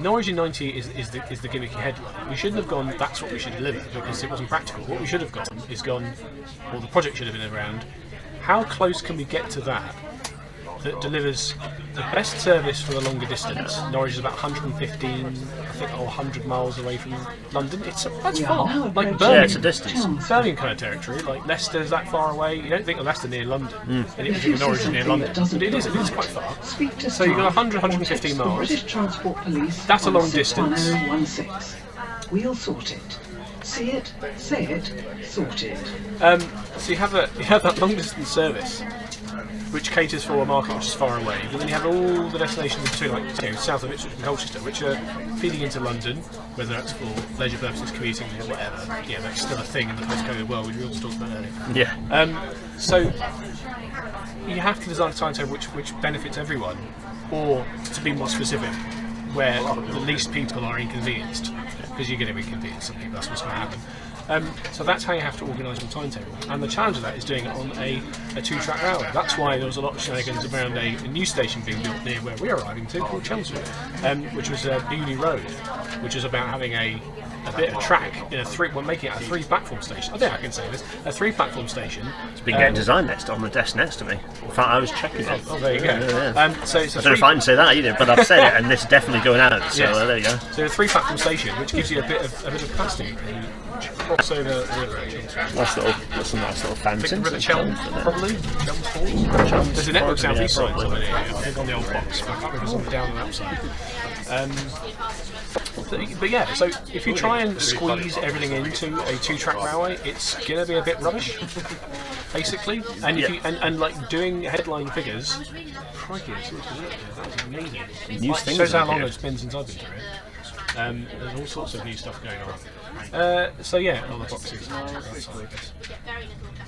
Norwich in 90 is, is, the, is the gimmicky headline. We shouldn't have gone, that's what we should deliver, because it wasn't practical. What we should have gone is gone, or the project should have been around, how close can we get to that that delivers the best service for the longer distance? Norwich is about 115, I think, or 100 miles away from London. It's that's We far. Like Birmingham, Yeah, it's a distance. Birmingham kind of territory. Like Leicester's that far away. You don't think of Leicester near London, and it If was you Norwich near London, but it is. It is quite far. Speak to So you've got 100, 115 text the miles. British Transport Police. That's a long distance. 61016. We'll sort it. See it, say it, sort it. Um, so you have a you have that long distance service, which caters for a market which is far away. But then you have all the destinations between, like you know, south of Ipswich and Colchester, which are feeding into London, whether that's for leisure purposes, commuting, or whatever. Yeah, that's still a thing in the post-COVID world, which we also talked about earlier. Yeah. Um, so you have to design a timetable which which benefits everyone, or to be more specific, where the least people are inconvenienced, because you're going to inconvenience some people. That's what's going to happen. Um, so that's how you have to organise your timetable. And the challenge of that is doing it on a, a two-track railway. That's why there was a lot of shenanigans around a, a new station being built near where we're arriving to, called Chelmsford, um, which was uh, Beaulieu Road, which is about having a a bit of track in a three. We're making it a three-platform station. I think I can say this: a three-platform station. It's been getting designed next on the desk next to me. In fact, I was checking it. Oh, there you go. Yeah, yeah. Um, so it's a I don't know if I can say that either, but I've said it, and it's definitely going out. So Yes. uh, there you go. So a three platform station, which gives you a bit of a bit of capacity. Cross over the Nice little, that's a nice little I think the fountain. River Chelm, probably. Falls. There's a network south east side I think on the old box, but I can't remember if it's on the down side. Um, but, but yeah, so if you try and squeeze everything into a two-track railway, it's gonna be a bit rubbish, basically. And if Yeah. you and, and like doing headline figures, crikey, that's amazing. New It things shows how long here. it's been since I've been through it. Um, there's all sorts of new stuff going on. Uh, so yeah, all the boxes. That's all it is.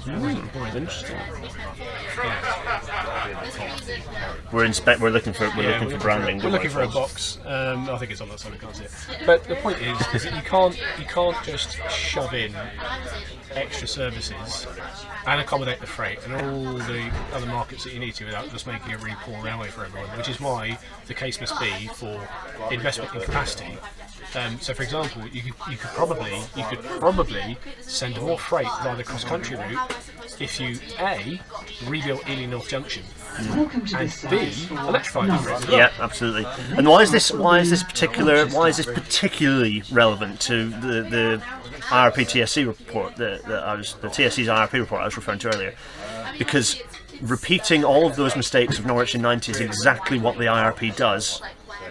Hmm, Interesting. Yeah. We're inspect. We're looking for. We're Yeah, looking for branding. We're looking for a box. Um, I think it's on that side. We can't see it. But the point is, is that you can't you can't just shove in extra services and accommodate the freight and all the other markets that you need to without just making a really poor railway for everyone. Which is why the case must be for investment in capacity. Um, so, for example, you could you could probably you could probably send more freight via the cross country route if you a rebuilt Ely North Junction Welcome to and b service electrify the route. Yeah, absolutely. And why is this? Why is this particular? Why is this particularly relevant to the the IRP TSC report that, that I was the TSC's IRP report I was referring to earlier? Because repeating all of those mistakes of Norwich in '90 is exactly what the IRP does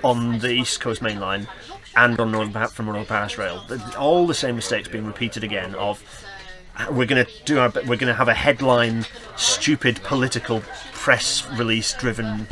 on the East Coast Main Line and on Pa- from Northern Powerhouse Rail. All the same mistakes being repeated again of uh, we're going to do our we're going to have a headline stupid political press release driven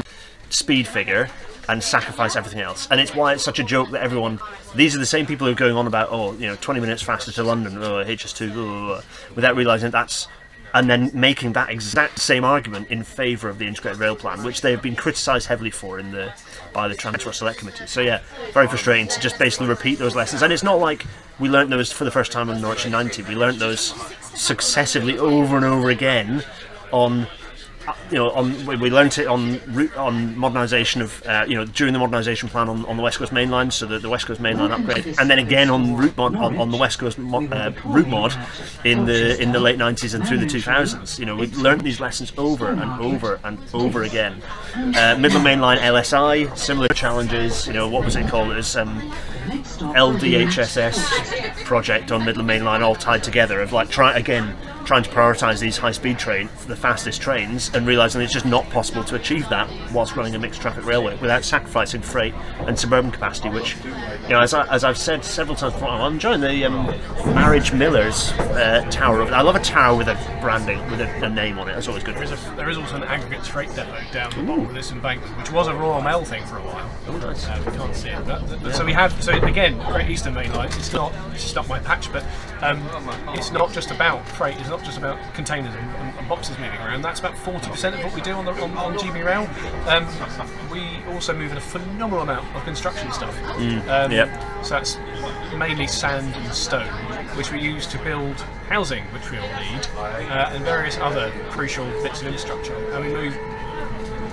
speed figure and sacrifice everything else and it's why it's such a joke that everyone these are the same people who are going on about oh you know 20 minutes faster to london oh, hs2 blah, blah, blah, without realizing that's and then making that exact same argument in favour of the integrated rail plan, which they have been criticised heavily for in the by the Transport Select Committee. So yeah, very frustrating to just basically repeat those lessons. And it's not like we learnt those for the first time on Norwich in '90. We learnt those successively over and over again on. You know, on we- learnt it on on modernisation of uh, you know during the modernisation plan on, on the West Coast Main Line, so the, the West Coast Main Line upgrade, and then again on route mod on, on the West Coast uh, route mod in the in the late '90s and through the 2000s. You know, we learnt these lessons over and over and over again. Uh, Midland Main Line LSI, similar challenges. You know, what was it called? It was um, LDHSS project on Midland Main Line all tied together of like try again trying to prioritise these high speed train the fastest trains and realising it's just not possible to achieve that whilst running a mixed traffic railway without sacrificing freight and suburban capacity which you know as, I, as I've said several times before I'm enjoying the um, Marriage Miller's uh, tower of, I love a tower with a branding with a, a name on it that's always good There is, a, there is also an aggregates freight depot down the bottom of this embankment, which was a Royal Mail thing for a while. Oh, nice. Uh, we can't see it. But, but- So we have. So again, Great Eastern Main Line. It's not. It's just not my patch, but um, it's not just about freight. It's not just about containers and, and, and boxes moving around. That's about forty percent of what we do on the on, on GB Rail. Um, we also move in a phenomenal amount of construction stuff. um, yep. So that's mainly sand and stone, which we use to build housing, which we all need, uh, and various other crucial bits of infrastructure. And we move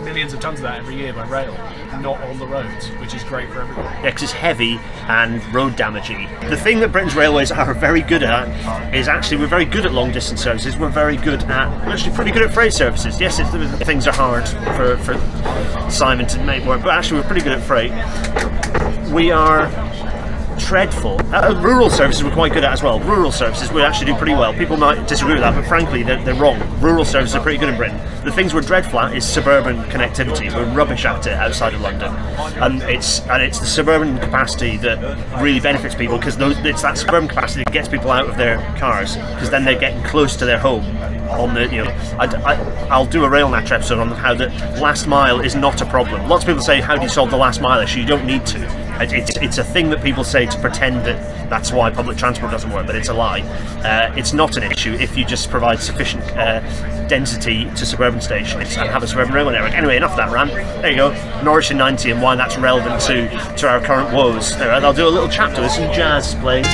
millions of tons of that every year by rail, not on the roads, which is great for everyone. Yeah, 'cause it's heavy and road damaging. The thing that Britain's railways are very good at is actually we're very good at long distance services. We're very good at we're actually pretty good at freight services. Yes, things are hard for, for Simon to make work, but actually we're pretty good at freight. We are dreadful. Uh, rural services we're quite good at as well. Rural services we actually do pretty well. People might disagree with that, but frankly they're, they're wrong. Rural services are pretty good in Britain. The things we're dreadful at is suburban connectivity. We're rubbish at it outside of London, and it's and it's the suburban capacity that really benefits people because it's that suburban capacity that gets people out of their cars because then they're getting close to their home. On the you know, I, will do a RailNatter episode on how the last mile is not a problem. Lots of people say, how do you solve the last mile issue? You don't need to. It's, it's a thing that people say to pretend that that's why public transport doesn't work, but it's a lie. Uh, it's not an issue if you just provide sufficient uh, density to suburban stations and have a suburban railway network. Anyway, enough of that rant. There you go. Norwich in 90 and why that's relevant to, to our current woes. I'll do a little chapter with some jazz playing.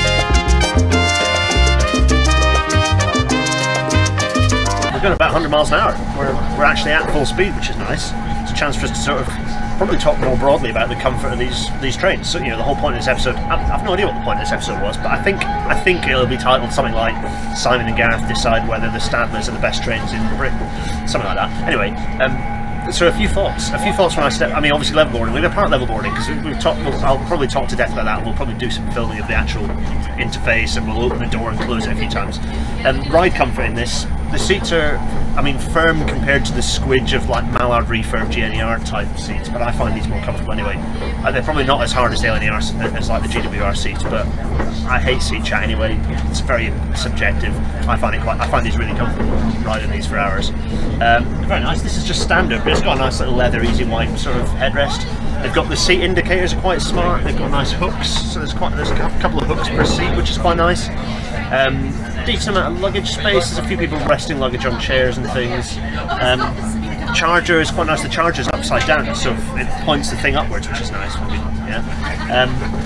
We're going about 100 miles an hour. We're, we're actually at full speed, which is nice. It's a chance for us to sort of probably talk more broadly about the comfort of these these trains. So you know, the whole point of this episode. I, have no idea what the point of this episode was, but I think I think it'll be titled something like Simon and Gareth decide whether the Stadlers are the best trains in Britain, something like that. Anyway. Um, so a few thoughts. A few thoughts when I step. I mean, obviously level boarding. We're to part level boarding because we've talked. We'll, I'll probably talk to death about that. We'll probably do some filming of the actual interface, and we'll open the door and close it a few times. And um, ride comfort in this. The seats are I mean, firm compared to the squidge of like Mallard refurb GNER type seats, but I find these more comfortable anyway. Uh, they're probably not as hard as the LNER as like the GWR seats, but I hate seat chat anyway. It's very subjective. I find it quite. I find these really comfortable riding these for hours. Um, very nice. This is just standard, but it's got a nice little leather, easy white sort of headrest. They've got the seat indicators are quite smart. They've got nice hooks, so there's quite there's a couple of hooks per seat, which is quite nice. Um, decent amount of luggage space. There's a few people resting luggage on chairs and things. Um, charger is quite nice. The charger's upside down, so it points the thing upwards, which is nice. Yeah. Um,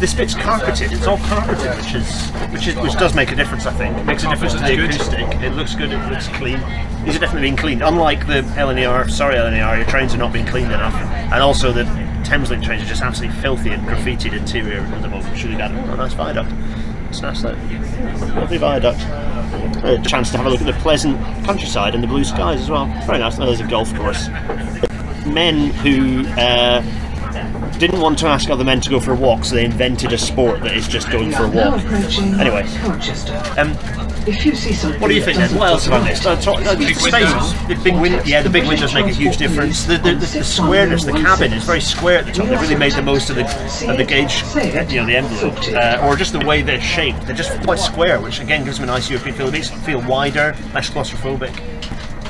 this bit's carpeted. It's all carpeted, which is which is which does make a difference. I think it makes a difference to the acoustic. It looks good. It looks clean. These are definitely being cleaned. Unlike the LNER, sorry LNER, your trains are not being cleaned enough, and also the Thameslink trains are just absolutely filthy and graffitied interior at the moment. Should have got a nice viaduct. Smash that. Lovely viaduct. A chance to have a look at the pleasant countryside and the blue skies as well. Very nice. There's a golf course. Men who uh, didn't want to ask other men to go for a walk, so they invented a sport that is just going for a walk. Anyway, um, if you see something what do you think then? What else have I missed? Uh, talk, uh, big. The big win- yeah, the big windows make a huge difference. The, the, the, the, squareness, the cabin is very square at the top. They really made the most of the of the gauge, you know, the envelope, uh, or just the way they're shaped. They're just quite square, which again gives them a nice European feel. It makes them feel wider, less claustrophobic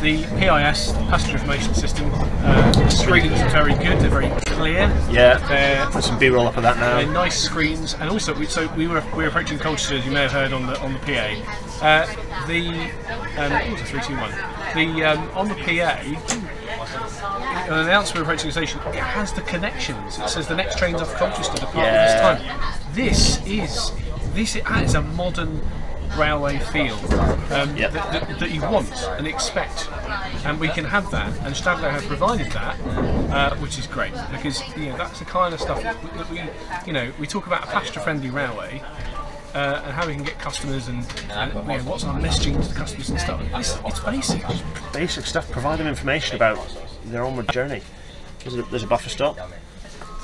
the PIS, Passenger Information System, uh, screens are very good. They're very clear. Yeah, they're there's some B-roll up of that now. They're nice screens, and also we, so we were we were approaching Colchester, as you may have heard on the on the PA. Uh, the um, three two one? The um, on the PA. An announcement approaching the station. It has the connections. It says the next train's off Colchester departing yeah. this time. This is this is a modern railway feel um, yep. that, that, that, you want and expect. And we can have that, and Stadler have provided that, uh, which is great because you know that's the kind of stuff that, that we, you know, we talk about a passenger-friendly railway. Uh, and how we can get customers and, and you know, what's our messaging to the customers and stuff. It's, it's basic. Basic stuff. Provide them information about their onward journey. There's a, there's a buffer stop.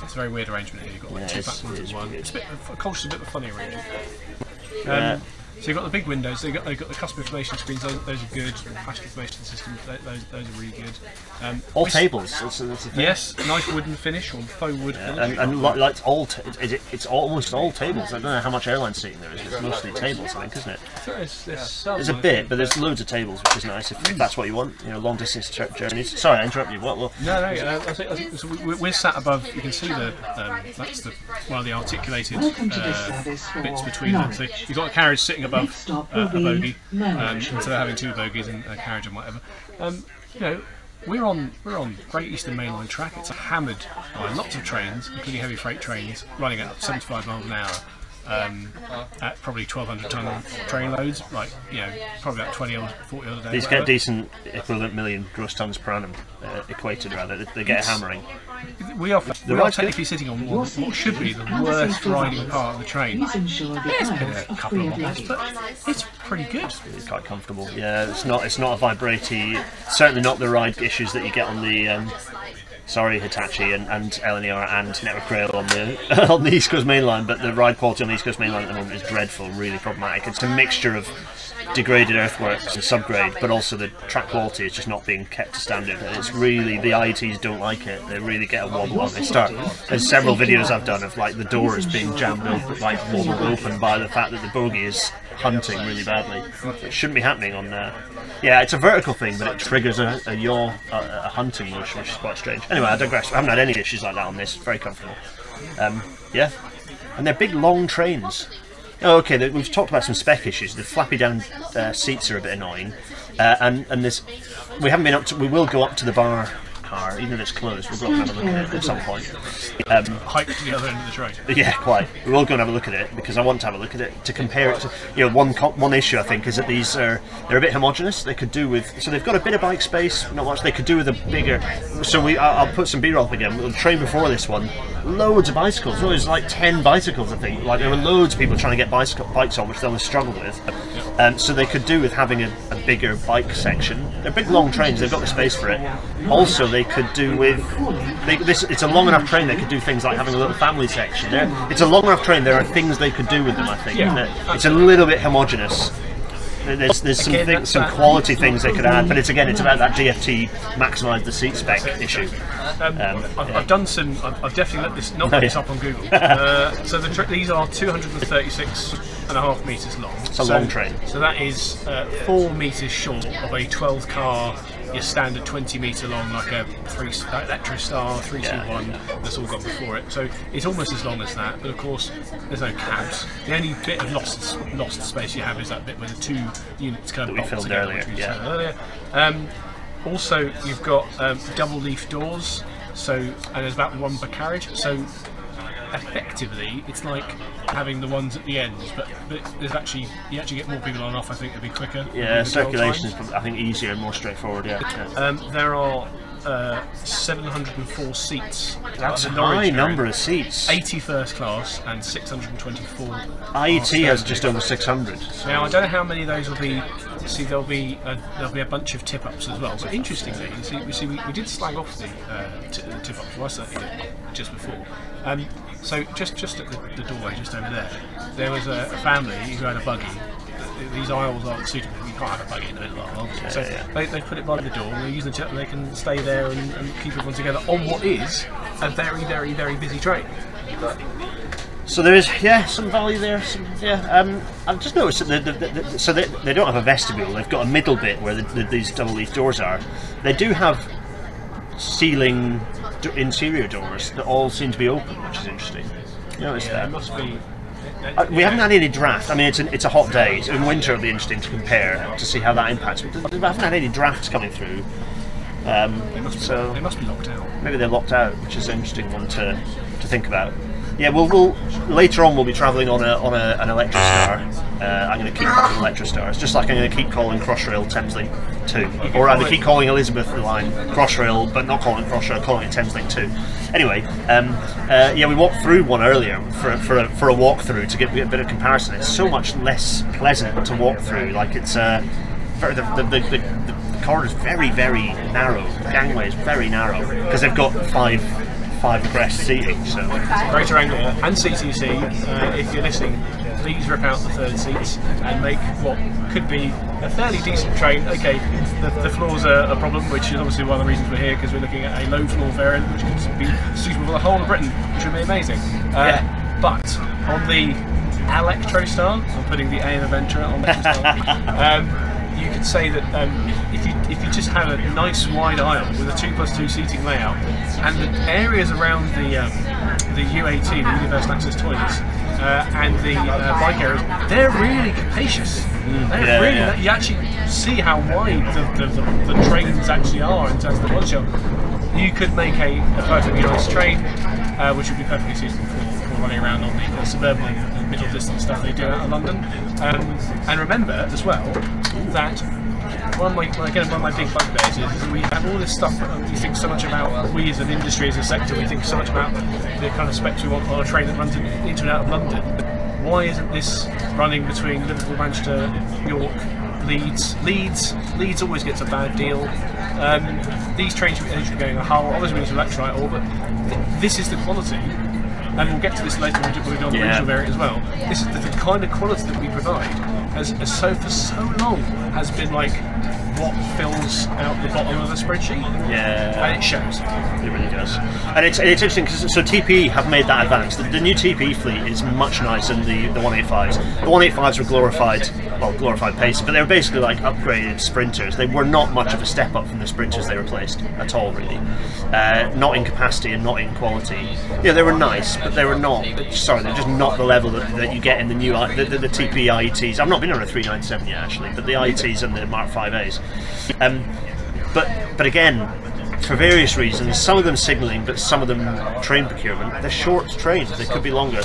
It's a very weird arrangement here. You've got like yeah, two platforms in one. It's a bit, Colchester's a bit of a funny arrangement. Um, so you've got the big windows, so you've got, you've got the customer information screens, those, those are good. Passenger information systems, those, those are really good. Um, all tables. That's, that's yes, nice wooden finish or faux wood yeah, finish. And, and like, all, it's, it's almost all tables. I don't know how much airline seating there is. It's mostly tables, I think, isn't it? There's, there's, there's a bit, but there's loads of tables, which is nice if, if that's what you want. You know, long distance journeys. Sorry, I interrupted you. What? What? No, no. Uh, I think, I think so we, we're sat above. You can see the um, that's the of the articulated uh, bits between them. So you've got a carriage sitting above. Uh, a bogey um, instead of having two bogies and a carriage and whatever. Um, you know, we're on we're on Great Eastern Mainline track. It's hammered by lots of trains, including heavy freight trains, running at 75 miles an hour. Um, at probably 1,200 ton train loads, like you know, probably about 20 or 40 odd a day. These get decent equivalent million gross tons per annum, uh, equated rather. They, they get a hammering. We are, we are ride's technically sitting on one, what should be the worst riding part of the train. it's been a couple of miles, but it's pretty good. It's quite comfortable. Yeah, it's not it's not a vibratey. Certainly not the ride issues that you get on the. Um, sorry, Hitachi and, and LNER and Network Rail on the on the East Coast Main Line, but the ride quality on the East Coast Main Line at the moment is dreadful, really problematic. It's a mixture of degraded earthworks and subgrade, but also the track quality is just not being kept to standard. And it's really the IETs don't like it. They really get a wobble on. They start. There's several videos I've done of like the door is being jammed open, like wobbled open by the fact that the bogie is hunting really badly. It shouldn't be happening on there. Yeah, it's a vertical thing, but it triggers a, a yaw, a, a hunting motion, which is quite strange. Anyway, I digress. I haven't had any issues like that on this. Very comfortable. Um, yeah, and they're big, long trains. Oh, okay. We've talked about some spec issues. The flappy down uh, seats are a bit annoying, uh, and and this we haven't been up to. We will go up to the bar car, even if it's closed. We'll go up and have a look at it at some point. Um, Hike to the other end of the train. yeah, quite. We will go and have a look at it because I want to have a look at it to compare it to. You know, one one issue I think is that these are they're a bit homogenous. They could do with so they've got a bit of bike space, not much. They could do with a bigger. So we, I'll, I'll put some B-roll up again. The train before this one, loads of bicycles. There was like ten bicycles, I think. Like there were loads of people trying to get bicycle bikes on, which they always struggled with. Um, so they could do with having a, a bigger bike section. They're big, long trains. They've got the space for it. Also, they could do with they, this. It's a long enough train. They could do things like having a little family section. There, it's a long enough train. There are things they could do with them. I think. Yeah. It's a little bit homogenous. There's, there's some Again, thing, some quality things they could add, but it's again it's about that DFT maximise the seat spec issue. Um, Um, I've. I've done some. I've, I've definitely let this not Oh, this yeah. up on Google. uh, so the these are 236 and a half meters long. It's a so, long train. So that is uh, four meters short of a 12 car, your standard 20 meter long, like a three uh, Electrostar 321 that's all got before it. So it's almost as long as that, but of course there's no cabs. The only bit of lost lost space you have is that bit where the two units kind of bolt together, earlier, which we yeah. said earlier. Um, also, you've got um, double leaf doors, so and there's about one per carriage. So effectively, it's like having the ones at the ends, but, but there's actually you actually get more people on and off. I think it'd be quicker. Yeah, with the dwell circulation is probably, I think easier and more straightforward. Yeah, yeah. Um, there are uh, 704 seats. that's a high number of seats. 80 first class and 624. IET has just over 600. Now I don't know how many of those will be. See, there'll be a, there'll be a bunch of tip ups as well. But interestingly, you see, we see we, we did slag off the uh, tip ups. Well, I certainly did just before. Um, so just just at the, the doorway, just over there, there was a, a family who had a buggy. These aisles aren't suitable. You can't have a buggy in the middle of the. So yeah. they, they put it by the door. and They're using the tip. They can stay there and, and keep everyone together on what is a very very very busy train. So there is, yeah, some value there. Some, yeah, um, I've just noticed that the, the, the, so they, they don't have a vestibule. They've got a middle bit where the, the, these double leaf doors are. They do have ceiling d- interior doors that all seem to be open, which is interesting. You notice Yeah, it that? must be. Uh, we haven't had any draft. I mean, it's, an, it's a hot day. In winter, it'll be interesting to compare to see how that impacts. But we haven't had any drafts coming through. Um, They must be, so they must be locked out. maybe they're locked out, which is an interesting one to, to think about. Yeah, we'll, we'll later on we'll be travelling on a on a, an Electrostar. Uh, I'm going to keep calling Electrostars, just like I'm going to keep calling Crossrail Thameslink Two, or rather keep calling Elizabeth Line Crossrail, but not calling it Crossrail, calling it Thameslink Two. Anyway, um, uh, yeah, we walked through one earlier for for a, for a walkthrough to get a bit of comparison. It's so much less pleasant to walk through. Like it's uh, very, the, the, the, the, the corridor's very very narrow. The gangway is very narrow because they've got five five abreast seating. So Greater Anglia and c2c, uh, if you're listening, please rip out the third seats and make what could be a fairly decent train. Okay, the, the floors are a problem, which is obviously one of the reasons we're here because we're looking at a low floor variant which could be suitable for the whole of Britain, which would be amazing. Uh, Yeah. But on the Electrostar, I'm putting the A in Aventra on Electrostar. um, you could say that um, if you just have a nice wide aisle with a two plus two seating layout, and the areas around the um, the UAT, the Universal Access Toilets, uh, and the uh, bike areas, they're really capacious. they're yeah, really yeah. you actually see how wide the, the, the, the trains actually are in terms of the body. You could make a, a perfectly nice train, uh, which would be perfectly suitable for, for running around on the uh, suburban and middle distance stuff they do out of London. Um, and remember as well that one of my again one of my big bugbears is, is we have all this stuff that we think so much about. We as an industry, as a sector, we think so much about the kind of specs we want on a train that runs into and out of London. Why isn't this running between Liverpool, Manchester, York, Leeds? Leeds, Leeds always gets a bad deal. Um, these trains should be going a Hull. Obviously, we need to electrify it all, but th- this is the quality and we'll get to this later when we do on the Yeah. regional variant as well. This is the, the kind of quality that we provide as, has so for so long has been like what fills out the bottom of a spreadsheet, Yeah. and it shows. It really does. And it's, it's interesting because so TPE have made that advance. The, the new TPE fleet is much nicer than the, the 185s. The 185s were glorified, well, glorified pace, but they were basically like upgraded sprinters. They were not much of a step up from the sprinters they replaced at all, really. Uh, not in capacity and not in quality. Yeah, they were nice, but they were not. Sorry, they're just not the level that, that you get in the new the, the, the TPE IETs. I've not been on a 397 yet, actually, but the IETs and the Mark 5As. Um, but but again, for various reasons, some of them signalling, but some of them train procurement. They're short trains; they could be longer.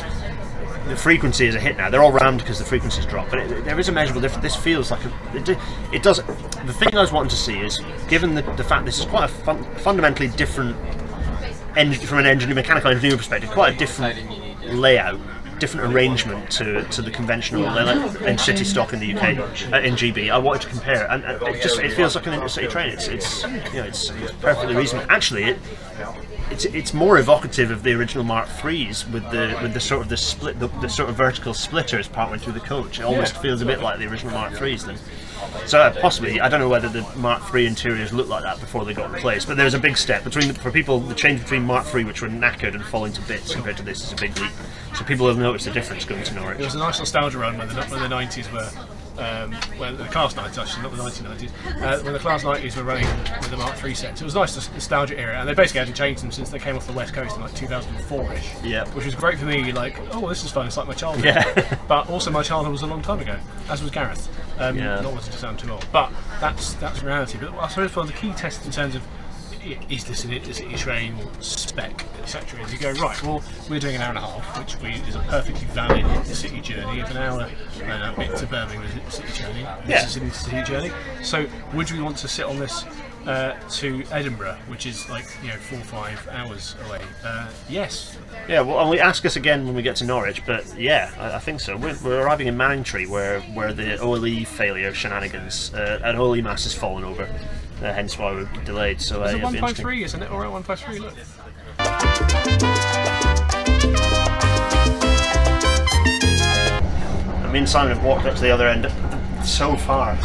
The frequency is a hit now. They're all rammed because the frequency's dropped, but it, there is a measurable difference. This feels like a, it, it does. The thing I was wanting to see is, given the, the fact this is quite a fun, fundamentally different, en- from an engineer, mechanical engineering perspective, quite a different layout, different arrangement to, to the conventional layout in city stock in the UK, uh, in GB. I wanted to compare, it, and uh, it just it feels like an intercity train. It's it's you know it's, it's perfectly reasonable. Actually, it. It's, it's more evocative of the original Mark Threes with the with the sort of the split the, the sort of vertical splitters partway through the coach. It almost feels a bit like the original Mark Threes then. So possibly, I don't know whether the Mark III interiors looked like that before they got replaced, but there's a big step between the, for people. The change between Mark III, which were knackered and falling to bits, compared to this, is a big leap. So people have noticed the difference going to There Norwich. was a nice nostalgia run when the, when the 90s were. Um, when the class 90s actually, not the 1990s. Uh, when the class 90s were running with the Mark III sets, it was a nice nostalgia era, and they basically hadn't changed them since they came off the west coast in like 2004ish. Yeah. Which was great for me. Like, oh, this is fun. It's like my childhood. Yeah. but also, my childhood was a long time ago, as was Gareth. Um, Yeah. Not wanting to sound too old, but that's that's reality. But I suppose for the key test in terms of is this an train spec, etc. Is you go right. Well, we're doing an hour and a half, which we, is a perfectly valid city journey. If an hour and a bit to Birmingham is an intercity journey, Yeah. this is an intercity journey. So, would we want to sit on this? Uh, to Edinburgh, which is like you know four or five hours away. Uh, yes, Yeah, well, and we ask us again when we get to Norwich, but yeah, I, I think so. We're, we're arriving in Manningtree, where where the OLE failure shenanigans, uh, an OLE mast has fallen over, uh, hence why we're delayed. So uh, It's a interesting. 153, isn't it? Or a 153, look. I mean, Simon have walked up to the other end so far.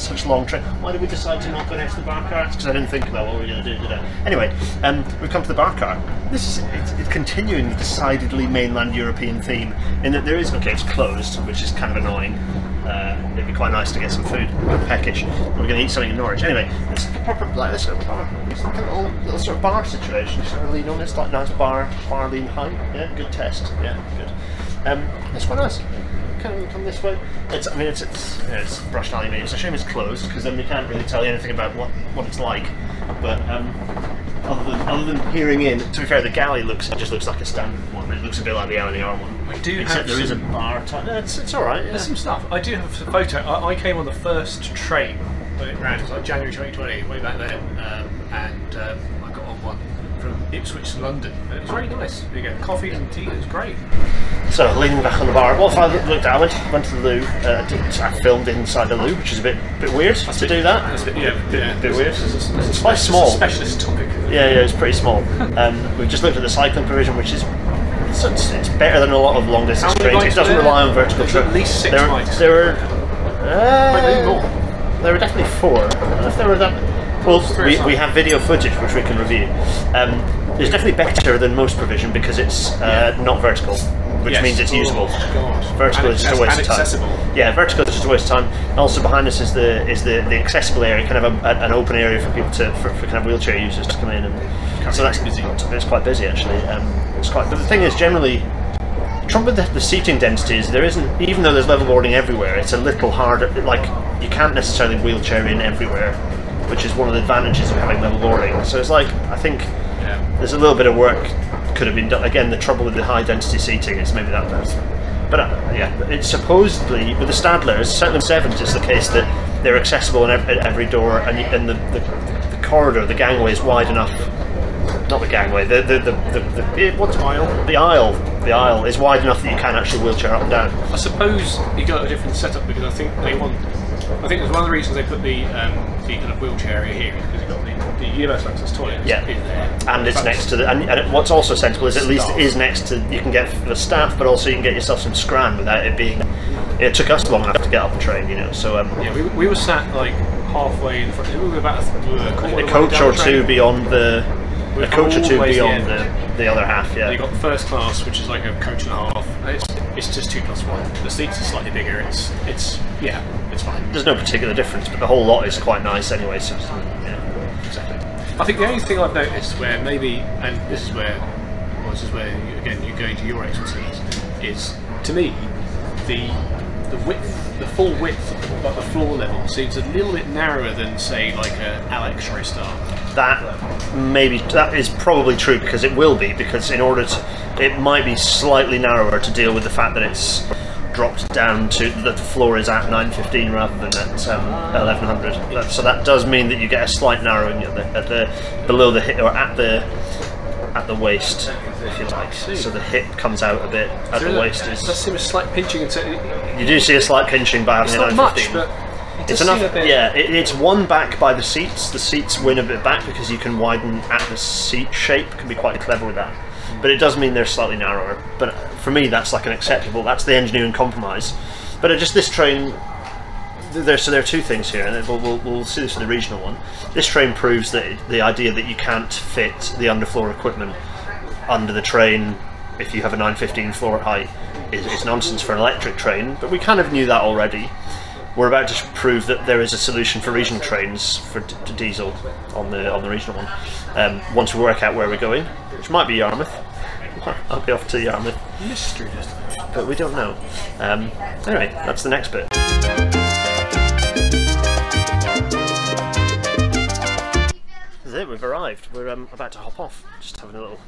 Such long trip. Why did we decide to not go next to the bar car? Because I didn't think about what we were going to do today. Anyway, um, we've come to the bar car. This is it's, it's continuing the decidedly mainland European theme in that there is okay, it's closed, which is kind of annoying. Uh, it'd be quite nice to get some food, peckish. We're going to eat something in Norwich. Anyway, it's proper like this of bar. It's like a little, little sort of bar situation. Sort of lean on this, like nice bar, bar lean height. Yeah, good test. Yeah, good. Um, it's quite nice. We come this way? It's, I mean, it's it's, it's brushed aluminium. It's a shame it's closed because then we can't really tell you anything about what, what it's like. But um, other than other than peering in, to be fair, the galley looks it just looks like a standard one. It looks a bit like the LNER one. We do except have there is a bar. Type. No, it's it's all right. Yeah. There's some stuff. I do have a photo. I, I came on the first train when it ran. It was like January 2020, way back then, um, and um, Ipswich to London. And it was very nice. You get coffee and tea. It was great. So leaning back on the bar. What if I looked out? I went, went to the loo. Uh, did, I filmed inside the loo, which is a bit bit weird to do that. It's a bit, yeah, yeah. bit weird. It's, it's, it's, It's quite small. It's a specialist topic. Yeah, yeah, it's pretty small. Um, we've just looked at the cycling provision, which is it's, it's, better than a lot of long distance trains. It doesn't there? rely on vertical trip. at least six there, bikes. There were. Uh, more. there were definitely four. I don't know if there were that. Well, we, we have video footage which we can review. Um, it's definitely better than most provision because it's uh, not vertical, which Yes. means it's Oh, usable. God. Vertical is just a waste of time. Yeah, vertical is just a waste of time. And also behind us is the is the, the accessible area, kind of a, a- an open area for people to for, for kind of wheelchair users to come in and so that's busy. It's quite busy actually. Um, it's quite. But the thing is, generally, trouble with the, the seating densities, there isn't even though there's level boarding everywhere. It's a little harder. Like you can't necessarily wheelchair in everywhere, which is one of the advantages of having level boarding. So it's like I think There's a little bit of work could have been done. Again, the trouble with the high density seating is maybe that that's but uh, yeah, it's supposedly with the Stadlers, certainly sevens, it's the case that they're accessible in every, at every door, and, and the, the, the corridor, the gangway is wide enough. Not the gangway, the the the, the, the what's Aisle. The aisle, the aisle is wide enough that you can actually wheelchair up and down. I suppose you got a different setup because I think they want. I think it's one of the reasons they put the um, the kind of wheelchair area here the, universal access toilet Yeah. in there, and it's next to the and, and what's also sensible is at least it is next to you can get the staff but also you can get yourself some scran without it being it took us long enough to get off the train you know so um, Yeah, we, we were sat like halfway in front. We were about a, we were a quarter a of the coach or two beyond the We're a coach or two always the beyond the, the other half yeah. You got the first class, which is like a coach and a half. It's it's just two plus one. The seats are slightly bigger. It's it's yeah, it's fine. there's no particular difference but the whole lot is quite nice anyway so. I think the only thing I've noticed where maybe, and this is where, well, this is where you, again you go into your expertise, is to me the the width, the full width of the, floor level seems a little bit narrower than say like a Alex Star. that maybe that is probably true because it will be because in order to it might be slightly narrower to deal with the fact that it's dropped down to that the floor is at 915 rather than at um, 1100 so that does mean that you get a slight narrowing at the, at the below the hip or at the at the waist if you like so the hip comes out a bit at the waist It does seem a slight pinching. You do see a slight pinching by having it's a not much, but it it's enough. bit. Yeah, it, it's one back by the seats. The seats win a bit back because you can widen at the seat shape. Can be quite clever with that. But it does mean they're slightly narrower. But for me, that's like an acceptable. That's the engineering compromise. But just this train. There, so there are two things here, and we'll, we'll, we'll see this in the regional one. This train proves that the idea that you can't fit the underfloor equipment under the train if you have a 915 floor height is, is nonsense for an electric train, but we kind of knew that already. We're about to prove that there is a solution for regional trains for diesel on the on the regional one. Um, once we work out where we're going, which might be Yarmouth. I'll be off to Yarmouth, mystery destination. but we don't know. Um, anyway, that's the next bit. This is it, we've arrived. We're um, about to hop off. Just having a little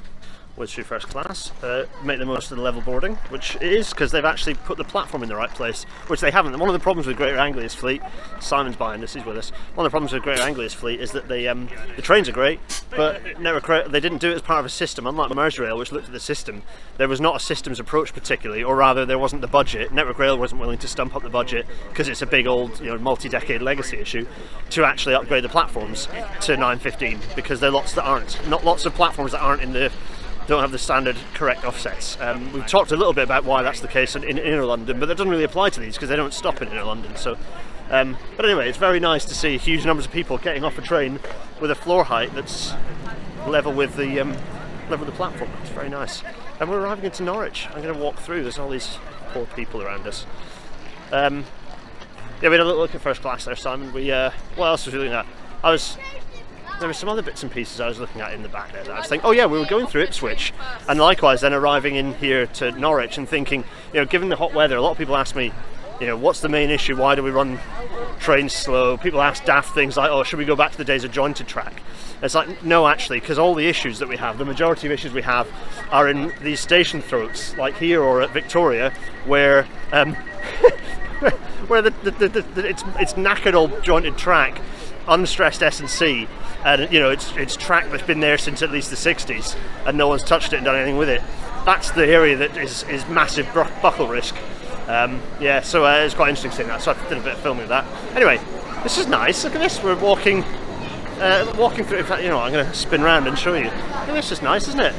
whiz through first class. Uh, make the most of the level boarding, which it is because they've actually put the platform in the right place, which they haven't. One of the problems with Greater Anglia's fleet, Simon's behind us, he's with us. One of the problems with Greater Anglia's fleet is that they, um, the trains are great, but Rail, they didn't do it as part of a system. Unlike Merseyrail, which looked at the system, there was not a systems approach particularly, or rather, there wasn't the budget. Network Rail wasn't willing to stump up the budget because it's a big old, you know, multi-decade legacy issue to actually upgrade the platforms to 915 because there are lots that aren't, not lots of platforms that aren't in the don't have the standard correct offsets. Um, we've talked a little bit about why that's the case in, in inner London, but that doesn't really apply to these because they don't stop in inner London. So, um, but anyway, it's very nice to see huge numbers of people getting off a train with a floor height that's level with the um, level of the platform. It's very nice. And we're arriving into Norwich. I'm going to walk through. There's all these poor people around us. Um, yeah, we had a little look at first class there, Simon. We uh, what else was we looking? I was there were some other bits and pieces I was looking at in the back there that I was thinking, oh yeah, we were going through Ipswich, and likewise then arriving in here to Norwich and thinking, you know, given the hot weather, a lot of people ask me, you know, what's the main issue? Why do we run trains slow? People ask daft things like, oh, should we go back to the days of jointed track? It's like, no, actually, because all the issues that we have, the majority of issues we have, are in these station throats, like here or at Victoria, where um, where the, the, the, it's it's knackered old jointed track, unstressed S and C, and you know it's it's track that's been there since at least the 60s, and no one's touched it and done anything with it. That's the area that is is massive buckle risk. Um, yeah, so uh, it's quite interesting seeing that. So I did a bit of filming of that. Anyway, this is nice. Look at this. We're walking. Uh, walking through, in fact, you know, I'm going to spin round and show you. Look, this is nice, isn't it?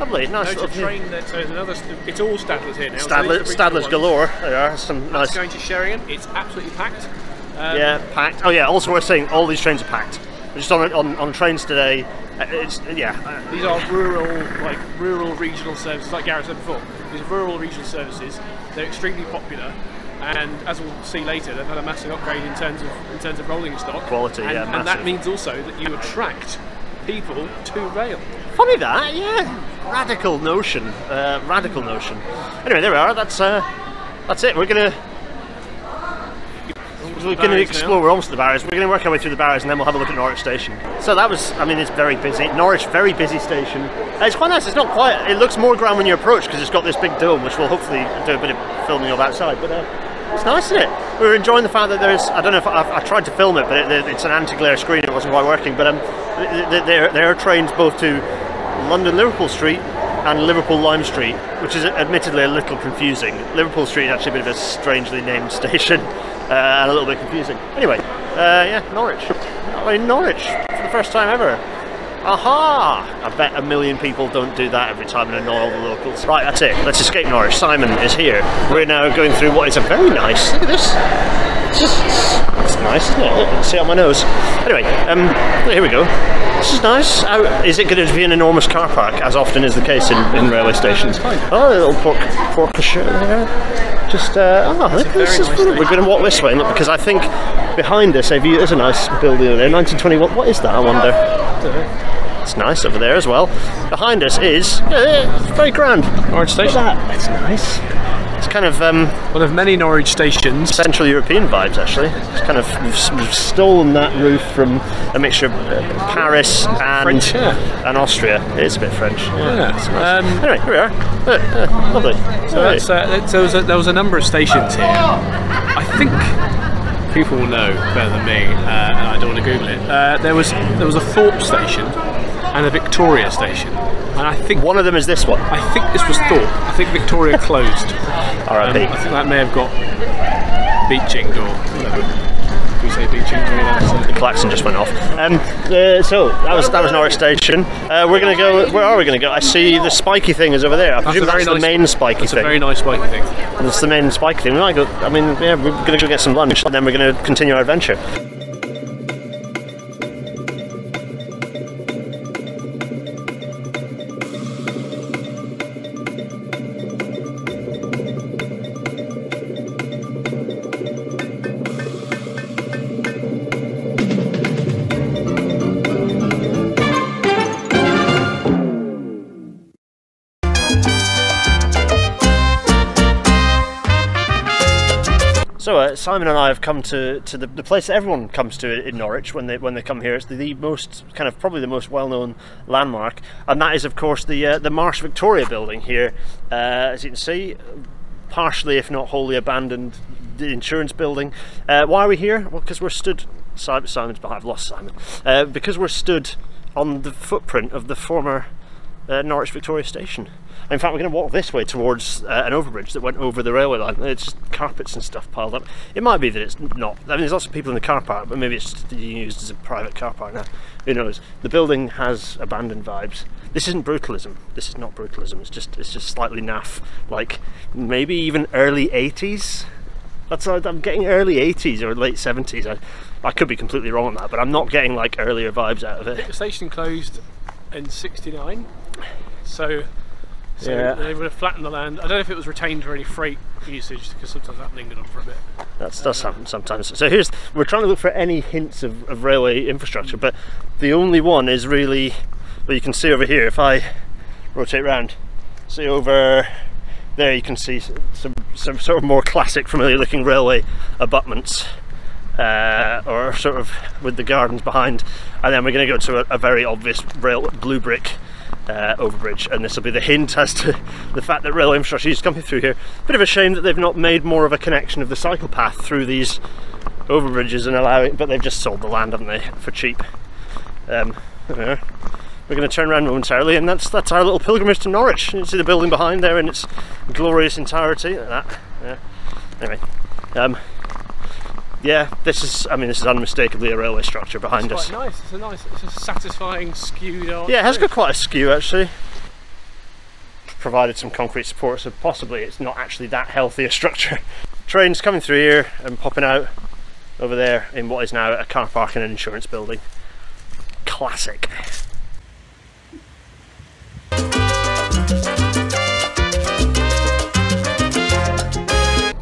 Lovely, nice There's a train that so there's another. It's all Stadlers here now. Stadler, Stadler's galore. There are some nice. That's going to Sheringham. It's absolutely packed. Um, Yeah, packed. Oh yeah. Also, we're saying all these trains are packed. We're just on on, on trains today. uh, It's yeah. uh, These are rural, like rural regional services, like Gareth said before. These are rural regional services. They're extremely popular, and as we'll see later, they've had a massive upgrade in terms of in terms of rolling stock Quality, and, yeah, and that means also that you attract people to rail. Funny that, yeah. Radical notion. Uh, radical notion. Anyway, there we are. That's uh, that's it. We're gonna. We're going to explore. now. We're almost the barriers. We're going to work our way through the barriers and then we'll have a look at Norwich Station. So that was, I mean, it's very busy. Norwich, very busy station. It's quite nice. It's not quite. It looks more grand when you approach because it's got this big dome, which will hopefully do a bit of filming of outside. But uh, it's nice, isn't it? We were enjoying the fact that there's. I don't know if I, I tried to film it, but it, it's an anti-glare screen. It wasn't quite working. But um, th- th- there there are trains both to London Liverpool Street and Liverpool Lime Street, which is admittedly a little confusing. Liverpool Street is actually a bit of a strangely named station and a little bit confusing. Anyway, uh, yeah, Norwich. In Norwich for the first time ever. Aha! I bet a million people don't do that every time and annoy all the locals. Right, that's it. Let's escape Norwich. Simon is here. We're now going through what is a very nice. Look at this. It's just it's nice, isn't it? Look, see on my nose. Anyway, um, here we go. This is nice. How, is it going to be an enormous car park, as often is the case in, in railway stations? Oh, a little pork, pork there. Just, uh, oh, look, this is nice. We're going to walk this way, look, because I think behind us, view, there's a nice building there, 1921. What is that, I wonder? It's nice over there as well. Behind us is, yeah, it's very grand. Norwich Look at Station. that. It's nice. It's kind of um, One of many Norwich stations. Central European vibes, actually. It's kind of we've, we've stolen that roof from a mixture of uh, Paris and French, yeah. and Austria. It is a bit French. Yeah. it's nice. Um, anyway, here we are. Uh, uh, lovely. So that's, uh, that's- there, was a, there was a number of stations here. I think people will know better than me, uh, and I don't want to Google it. Uh, there was there was a Thorpe station and a Victoria station, and I think One of them is this one. I think this was Thorpe. I think Victoria closed. Um, I think that may have got Beeching or whatever. Do we say Beeching? Do we not say- klaxon just went off. Um, uh, so that was that was Norwich Station. Uh, we're gonna go. Where are we gonna go? I see the spiky thing is over there. I That's presume very that's the nice- main spiky thing. It's a very nice spiky thing. That's the main spiky thing. We might go. I mean, yeah, we're gonna go get some lunch, and then we're gonna continue our adventure. Simon and I have come to, to the, the place that everyone comes to in Norwich when they when they come here. It's the, the most kind of probably the most well known landmark, and that is of course the uh, the Marsh Victoria building here. Uh, as you can see, partially if not wholly abandoned, the insurance building. Uh, why are we here? Well, because we're stood. Simon, Simon's behind. I've lost Simon. Uh, because we're stood on the footprint of the former uh, Norwich Victoria Station. In fact, we're going to walk this way towards uh, an overbridge that went over the railway line. It's just carpets and stuff piled up. It might be that it's not. I mean, there's lots of people in the car park, but maybe it's used as a private car park now. Who knows? The building has abandoned vibes. This isn't brutalism. This is not brutalism. It's just it's just slightly naff. Like maybe even early 80s. That's I'm getting early 80s or late 70s. I, I could be completely wrong on that, but I'm not getting like earlier vibes out of it. The station closed in '69, so. So Yeah. they would have flattened the land. I don't know if it was retained for any freight usage because sometimes that lingered on for a bit. That's does happen sometimes. So here's we're trying to look for any hints of, of railway infrastructure, but the only one is really well you can see over here if I rotate round. See over there you can see some some sort of more classic familiar looking railway abutments. Uh, or sort of with the gardens behind, and then we're going to go to a, a very obvious rail blue brick uh, overbridge, and this will be the hint as to the fact that railway infrastructure is coming through here. Bit of a shame that they've not made more of a connection of the cycle path through these overbridges and allowing, but they've just sold the land, haven't they, for cheap. Um. We're going to turn around momentarily, and that's that's our little pilgrimage to Norwich. You can see the building behind there in its glorious entirety, like that. Yeah. Anyway, um, yeah, this is. I mean, this is unmistakably a railway structure behind It's us. quite nice. It's a nice, it's a satisfying skewed art. Yeah, it has got quite a skew actually. Provided some concrete support, so possibly it's not actually that healthy a structure. Trains coming through here and popping out over there in what is now a car park and an insurance building. Classic.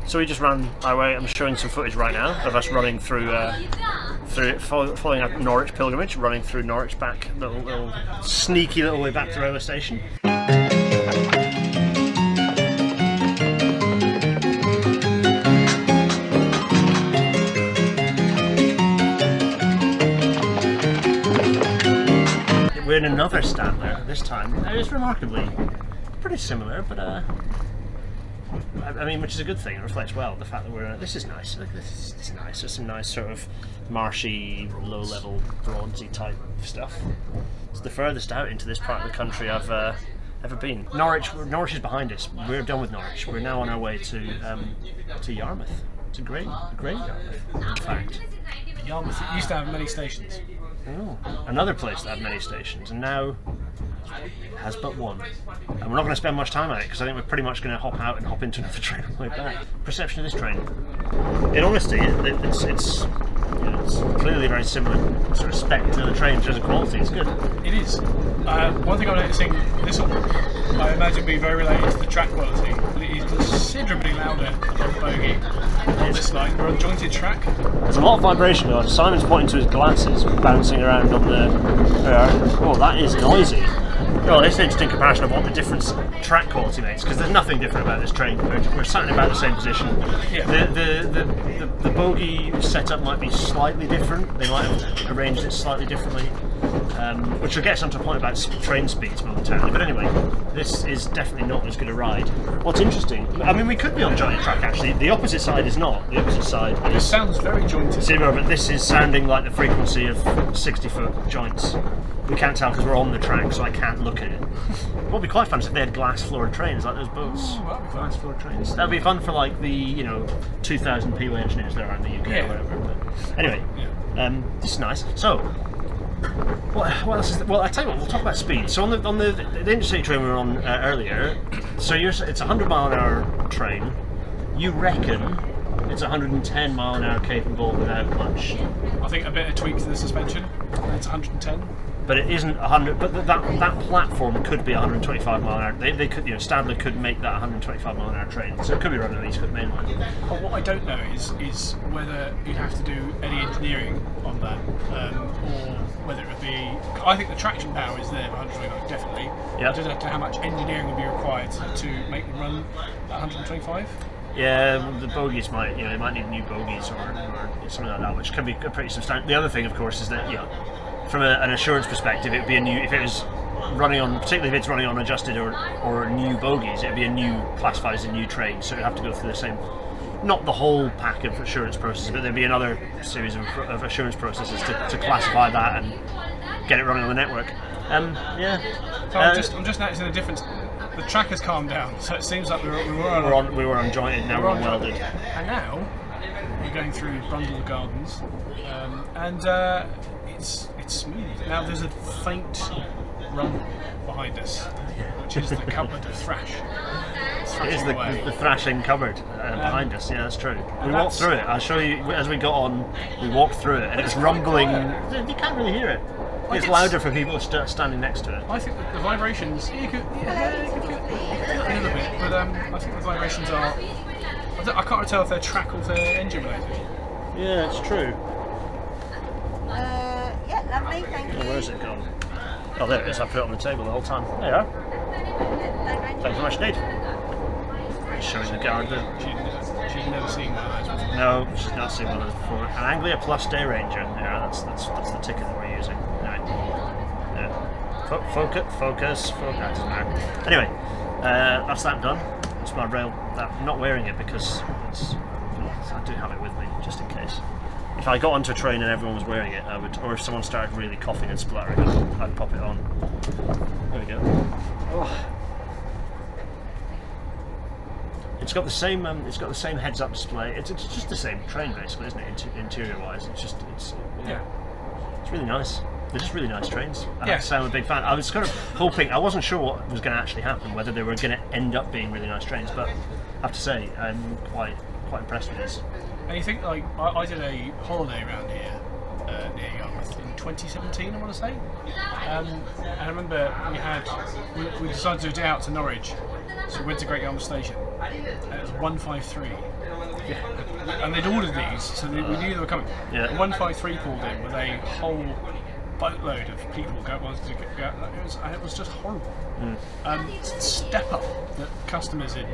So we just ran our way. I'm showing some footage right now of us running through, uh, through following our Norwich pilgrimage, running through Norwich back, little, little sneaky little way back to the railway station. We're in another Stadler this time. Uh, it's remarkably pretty similar, but uh, I, mean, which is a good thing. It reflects well the fact that we're. This is nice. Look, this is, this is nice. There's some nice sort of marshy, low-level, bronzy type stuff. It's the furthest out into this part of the country I've uh, ever been. Norwich. Norwich is behind us. We're done with Norwich. We're now on our way to um, to Yarmouth. To Great Great Yarmouth, in fact. Yarmouth used to have many stations. Oh, another place that had many stations, and now has but one. And we're not going to spend much time on it because I think we're pretty much going to hop out and hop into another train on the way back. Perception of this train. In honesty, it, it- it's it's, you know, it's clearly very similar sort of spec to the train in terms of quality. It's good. It is. Uh, one thing I'm noticing, this will, I imagine, be very related to the track quality, but it is considerably louder on the bogie on this line. We're on jointed track. There's a lot of vibration going on. Simon's pointing to his glasses, bouncing around on the. Uh, oh, that is noisy. Well, it's an interesting comparison of what the difference track quality makes, because there's nothing different about this train. We're, we're sat in about the same position. Yeah. The, the, the, the, the bogie setup might be slightly different. They might have arranged it slightly differently, um, which will get us onto a point about train speeds momentarily. But anyway, this is definitely not as good a ride. What's interesting, I mean, we could be on jointed track actually. The opposite side is not. The opposite side It is sounds very jointed. zero, but this is sounding like the frequency of 60 foot joints. We can't tell because we're on the track, so I can't look at it. What would be quite fun is if they had glass floored trains like those boats. Ooh, that'd glass floored trains. That'd be fun for like the you know 2,000 PW engineers that are in the UK Yeah. or whatever. But anyway, Yeah. um, this is nice. So. What, what else is well, I tell you what. We'll talk about speed. So on the on the, the intercity train we were on uh, earlier, so you're, it's a hundred mile an hour train. You reckon it's 110 mile an hour capable without much I think a bit of tweak to the suspension. It's 110. but it isn't 100. But th- that that platform could be 125 mile an hour. They, they could, you know, Stadler could make that 125 mile an hour train, so it could be running on the East Coast Main Line. What I don't know is is whether you'd have to do any engineering on that, um, or whether it would be. I think the traction power is there, 125 definitely. Yeah. I don't know how much engineering would be required to make them run at 125. Yeah, the bogies might, you know, they might need new bogies or, or something like that, which can be a pretty substantial. The other thing, of course, is that you know, from a, an assurance perspective, it would be a new if it was running on, particularly if it's running on adjusted or, or new bogies, it would be a new classified as a new train, so it would have to go through the same. Not the whole pack of assurance processes, but there'd be another series of, of assurance processes to, to classify that and get it running on the network. Um, yeah. So Uh, I'm just I'm just noticing the difference. The track has calmed down, so it seems like we were, we were on, we're on, we were unjointed, now we're on on welded. And now we're going through Brundall Gardens, um, and uh, it's it's smooth. Now there's a faint rumble behind us, which is the cupboard of thrash. It is the, the thrashing cupboard uh, behind us. Yeah, that's true. We walked through it. I'll show you as we got on. We walked through it, and it's rumbling. You can't really hear it. It's it's- louder for people st- standing next to it. I think that the vibrations, you could, yeah, you could feel, feel it a little bit, but um, I think the vibrations are. I, I can't tell if they're track or if they're engine related. Yeah, it's true. Uh, yeah, lovely, thank Oh, you. where's it gone? Oh, there it is. I put it on the table the whole time. There you are. Thanks very much indeed. Showing the guard she's never seen one of those before. No, she's not seen one of those before. An Anglia Plus Day Ranger. Yeah, that's that's that's the ticket that we're using. Anyway, yeah. Fo- focus, focus, focus. Anyway, uh, that's that done. That's my rail. That, I'm not wearing it because it's, I do have it with me just in case. If I got onto a train and everyone was wearing it, I would, or if someone started really coughing and spluttering, I'd, I'd pop it on. There we go. Oh. It's got the same. Um, it's got the same heads-up display. It's, it's just the same train, basically, isn't it? Inter- interior-wise, it's just it's Yeah. it's really nice. They're just really nice trains. I Yeah. have to say I'm a big fan. I was kind of hoping. I wasn't sure what was going to actually happen, whether they were going to end up being really nice trains, but I have to say I'm quite quite impressed with these. And you think, like, I, I did a holiday around here uh, near Yarmouth in 2017, I want to say. Um, and I remember we had, we, we decided to do it out to Norwich. So we went to Great Yarmouth Station. And it was 153. And they'd ordered these, so they, we knew they were coming. Yeah. And 153 pulled in with a whole boatload of people go wanted to get out. It was, it was just horrible. Um, step up that customers in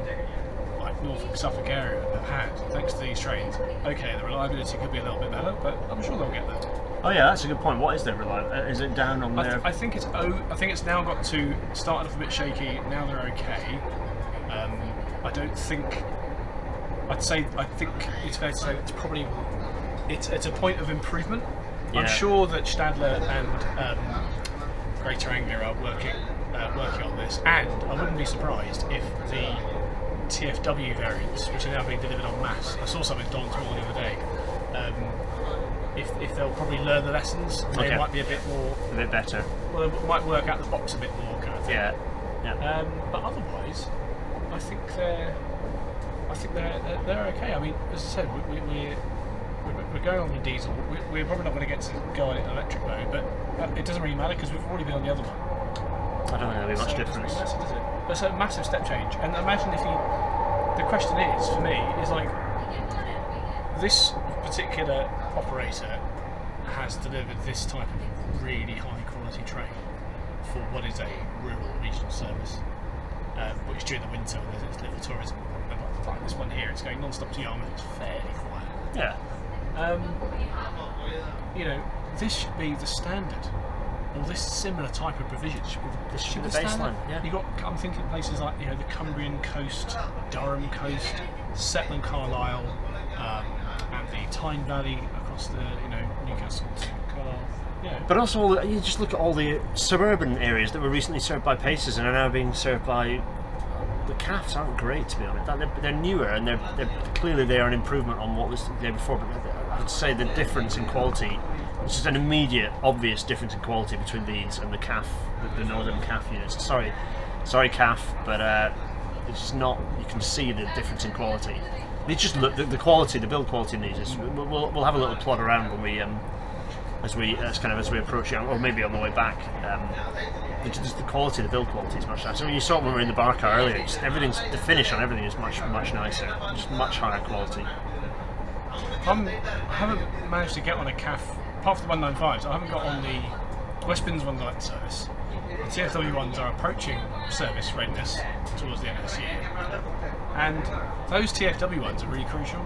Norfolk, Suffolk area have had thanks to these trains. Okay, the reliability could be a little bit better, but I'm sure they'll get there. Oh yeah, that's a good point. What is their reliable? uh, Is it down on I, their? I think it's oh, I think it's now got to started off a bit shaky. Now they're okay. Um, I don't think. I'd say I think it's fair to say it's probably it's it's a point of improvement. Yeah. I'm sure that Stadler and um, Greater Anglia are working uh, working on this, and I wouldn't be surprised if the TFW variants, which are now being delivered en masse, I saw something Don's Wall the other day. Um, if, if they'll probably learn the lessons, they Okay. might be a bit more a bit better. well, it might work out the box a bit more, kind of thing. Yeah. Yeah. Um, but otherwise, I think they're, I think they're they're, they're okay. I mean, as I said, we, we, we're we're- we're going on the diesel. We, we're probably not going to get to go on it in electric mode, but uh, it doesn't really matter because we've already been on the other one. I don't think there'll be much So it doesn't difference. matter, does it? But it's a massive step change. And imagine if you. The question is, for me, is like this particular operator has delivered this type of really high quality train for what is a rural regional service, um, which during the winter there's little tourism, like- like this one here, it's going non-stop to Yarmouth, it's fairly quiet. Yeah. Um, you know, this should be the standard. Or this similar type of provision should the, This should should be be the the baseline, yeah. You got, I'm thinking places like you know the Cumbrian coast, Durham coast, Settle and Carlisle, um, and the Tyne Valley across the you know Newcastle to Carlisle. Yeah. But also, all the, you just look at all the suburban areas that were recently served by Pacers and are now being served by the CAFs. Aren't great to be honest. They're, they're newer and they're, they're clearly they are an improvement on what was there before. But I'd say the difference in quality, it's just an immediate, obvious difference in quality between these and the CAF, the, the northern CAF units. Sorry, sorry CAF, but uh, it's just not. You can see the difference in quality. They just look the, the quality, the build quality in these. Is, we'll, we'll, have a little plot around when we. Um, as we as kind of as we approach it, or maybe on the way back. Um, the, just the quality, the build quality is much nicer. I mean, you saw it when we were in the bar car earlier. Just everything's the finish on everything is much much nicer, just much higher quality. I'm, I haven't managed to get on a CAF, apart from the 195s, I haven't got on the Westbins one light service. The TFW ones are approaching service readiness towards the end of this year. And those TFW ones are really crucial.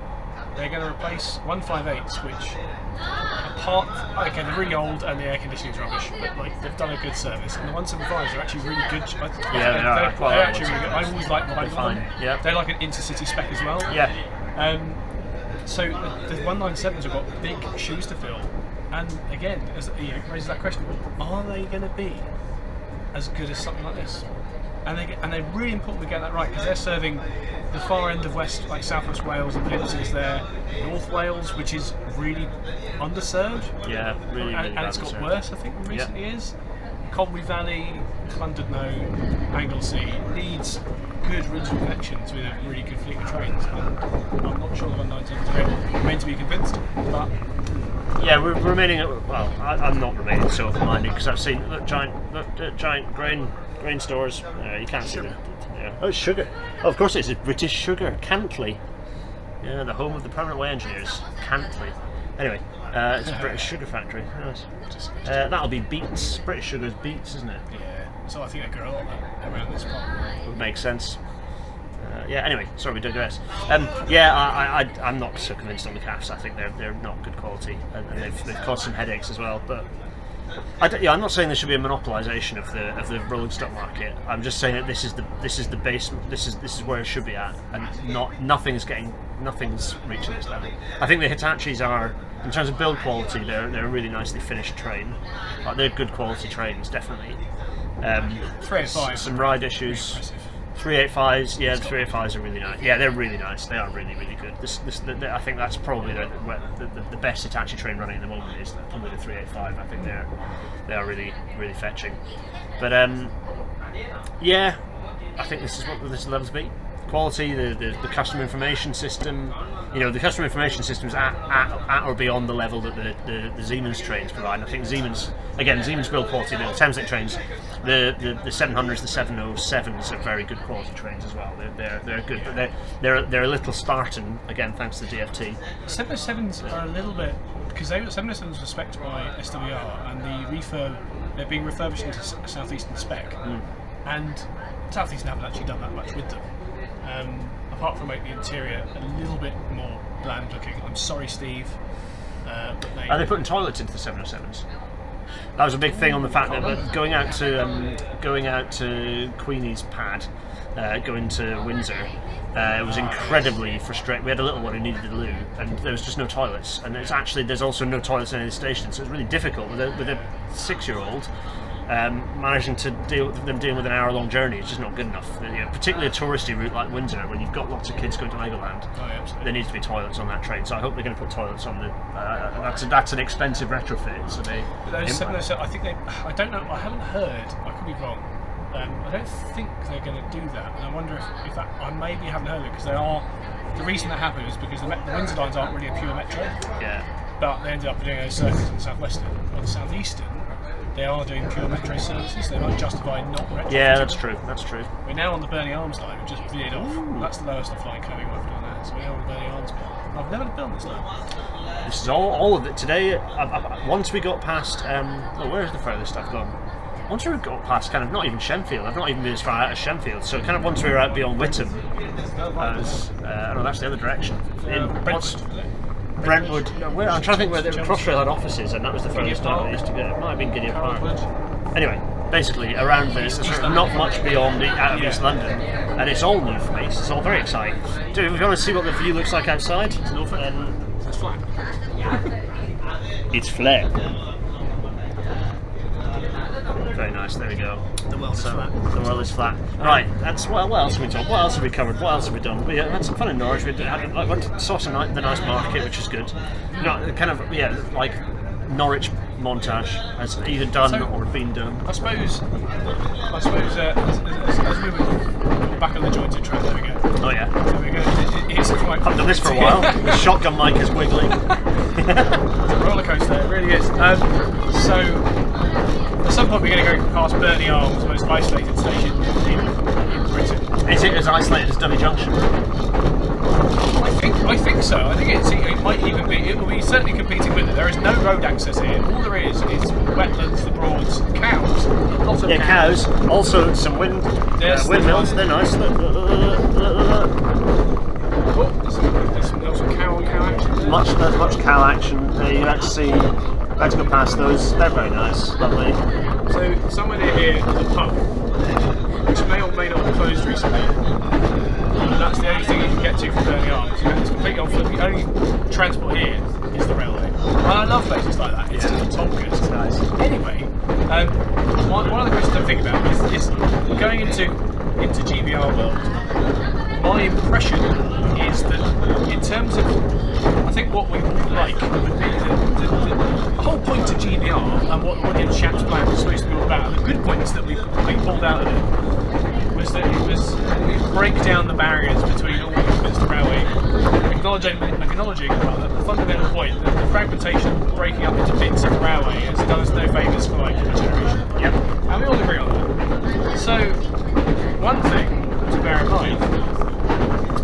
They're going to replace 158s, which, apart, okay, they're really old and the air conditioning's rubbish, but like they've done a good service. And the 175s are actually really good. I- Yeah, they are. I They're, they're like actually really good. I always like fine, on them. yeah. They're like an intercity spec as well. Yeah, Um, so the, the 197s have got big shoes to fill, and again, as you know, raises that question: Are they going to be as good as something like this? And they get, and they're really important to get that right because they're serving the far end of West, like South West Wales and Penzance there, North Wales, which is really underserved, yeah, really, really and, and it's got worse, I think, in recent years. Conwy Valley, Llandudno, Anglesey needs good regional connections with a really good fleet of trains. And I'm not sure the 119s are remain to be convinced, but Yeah, we're remaining. Well, I, I'm not remaining so open-minded because I've seen look, giant, look, uh, giant grain grain stores. Uh, you can't see the. Yeah. Oh, it's sugar. Oh, of course, it's British sugar, Cantley. Yeah, the home of the permanent way engineers, Cantley. Anyway, uh, it's a British sugar factory. Yes. Uh, that'll be beets. British Sugar's beets, isn't it? yeah. So I think they grow lot around this part. Would make sense. Yeah. Anyway, sorry we digress. Um, yeah, I, I, I'm not so convinced on the CAFs. I think they're they're not good quality, and, and they've, they've caused some headaches as well. But I yeah, I'm not saying there should be a monopolisation of the of the rolling stock market. I'm just saying that this is the this is the base. This is this is where it should be at, and not nothing's getting nothing's reaching this level. I think the Hitachis are. In terms of build quality, they're, they're a really nicely finished train. Like, they're good quality trains, definitely. Um, Three and five. some ride issues. Impressive. 385s, yeah, the 385s are really nice. Yeah, they're really nice. They are really, really good. This, this, the, the, I think that's probably the, the, the, the best Hitachi train running at the moment is probably the 385. I think they're they are really, really fetching. But um, yeah, I think this is what this levels be. Quality, the, the, the customer information system. You know, the customer information system is at, at, at or beyond the level that the, the, the Siemens trains provide. And I think Siemens, again, Siemens build quality. The Thameslink trains, the, the, the 700s, the 707s are very good quality trains as well. They're, they're, they're good, but they're, they're, they're a little Spartan, again, thanks to the DFT. 707s are a little bit because they 707s were spec by SWR and the refurb they're being refurbished into Southeastern spec mm. and Southeastern haven't actually done that much with them um, apart from making the interior a little bit more bland looking I'm sorry Steve Uh, but they, Are they putting toilets into the 707s? That was a big thing on the fact that going out to um, going out to Queenie's pad, uh, going to Windsor, uh, it was incredibly frustrating. We had a little one who needed a loo, and there was just no toilets. And it's actually there's also no toilets in any station, so it's really difficult with a, with a six-year-old. Um, managing to deal with them dealing with an hour-long journey is just not good enough. You know, particularly a touristy route like Windsor, when you've got lots of kids going to Legoland. Oh, yeah. There needs to be toilets on that train, so I hope they're going to put toilets on the. Uh, that's a, that's an expensive retrofit, so they. Those, those, I think they. I don't know. I haven't heard. I could be wrong. Um, I don't think they're going to do that, and I wonder if, if that. I maybe haven't heard it because they are. The reason that happened is because the, the Windsor lines aren't really a pure metro, yeah. but they ended up doing a service in the southwestern. or the southeastern, they are doing pure metro services. They might justify not retrofitting. Yeah, that's true. That's true. We're now on the Berney Arms line. We've just veered off. That's the lowest of flying curving we've done that. So we're now on the Berney Arms line. I've never done this line. This is all, all of it today. I, I, once we got past, um, oh, where's the furthest I've gone? Once we got past, kind of not even Shenfield. I've not even been as far out as Shenfield. So kind of once we were out beyond Witham, I was, uh, no, that's the other direction. In, Uh, what's- Brentwood. Brentwood. No, where, I'm trying to think where the Crossrail had offices, and that was the furthest Park. I used to go. It might have been Gidea Park. Anyway, basically around this, sort of not much beyond the out of East London, and it's all new for me. So it's all very exciting. Dude, if you want to see what the view looks like outside, Norfolk. then It's flat. it's flat. Very nice. There we go. The world is flat. The world is flat. Right. That's well. What else have we done? What else have we covered? What else have we done? We had some fun in Norwich. We had, I went to, saw some ni- the nice market, which is good. You know, kind of yeah, like Norwich montage has either done So- or been done. I suppose, I suppose, uh, as, as, as we were back on the jointed track, there we go. Oh yeah. There we go. Quite. I've done this for a while. the shotgun mic is wiggling. it's a roller coaster, it really is. Um, so, at some point, we're going to go past Berney Arms, the most isolated station in, in Britain. Is it as isolated as Dovey Junction? I think, I think so. I think it's, it might even be. It will be certainly competing with it. There is no road access here. All there is is wetlands, the Broads, cows, lots of Yeah, cows. Also some wind uh, windmills. They're nice. Oh, there's some, there's some, there's some cow, cow action. Much there's much cow action. Uh, you like to see. Let's go past those. They're very nice, lovely. So somewhere near here is a pub, which may or may not have closed recently. And that's the only thing you can get to from Berney Arms. It's completely off. The only transport here is the railway. And I love places like that. It's just bonkers. Nice. Anyway, um, one, one of the questions I think about is, is going into into GBR world. My impression is that in terms of, I think what we like would be the, the, the, the whole point of GBR and what Williams-Shapps plan was supposed to be all about. The good points that we we pulled out of it was that it was it break down the barriers between all movements to railway, acknowledging acknowledging rather, the fundamental point that the fragmentation, breaking up into bits of railway, has done us no favours for like a generation. Yep. And we all agree on that. So, one thing to bear in mind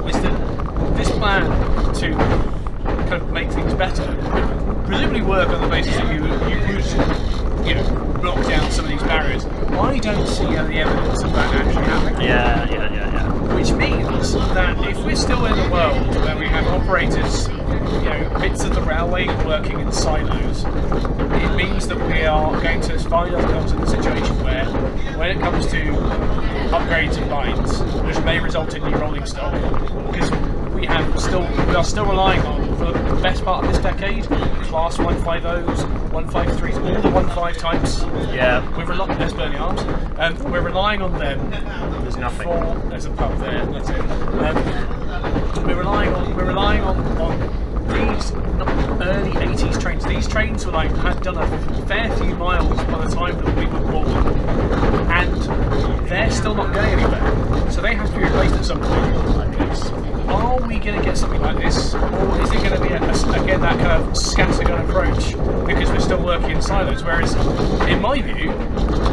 is that this plan to kind of make things better would presumably work on the basis that you, you would, you know, block down some of these barriers. I don't see any evidence of that actually happening. Yeah, yeah, yeah, yeah. Which means that if we're still in a world where we have operators, you know, bits of the railway working in silos, it means that we are going to find ourselves in a situation where, when it comes to upgrades of lines, which may result in new rolling stock, because we have still we are still relying on for the best part of this decade, class 150s, 153s, all the 15 types. Yeah. We're relying. There's Berney Arms. Um, we're relying on them There's nothing. for there's a pub there. That's it. Um, we're relying on we're relying on, on these early 80s trains. These trains were like had done a fair few miles by the time that we were born, and they're still not going anywhere. So they have to be replaced at some point. We going to get something like this, or is it going to be a, a- again that kind of scattergun approach because we're still working in silos? Whereas, in my view,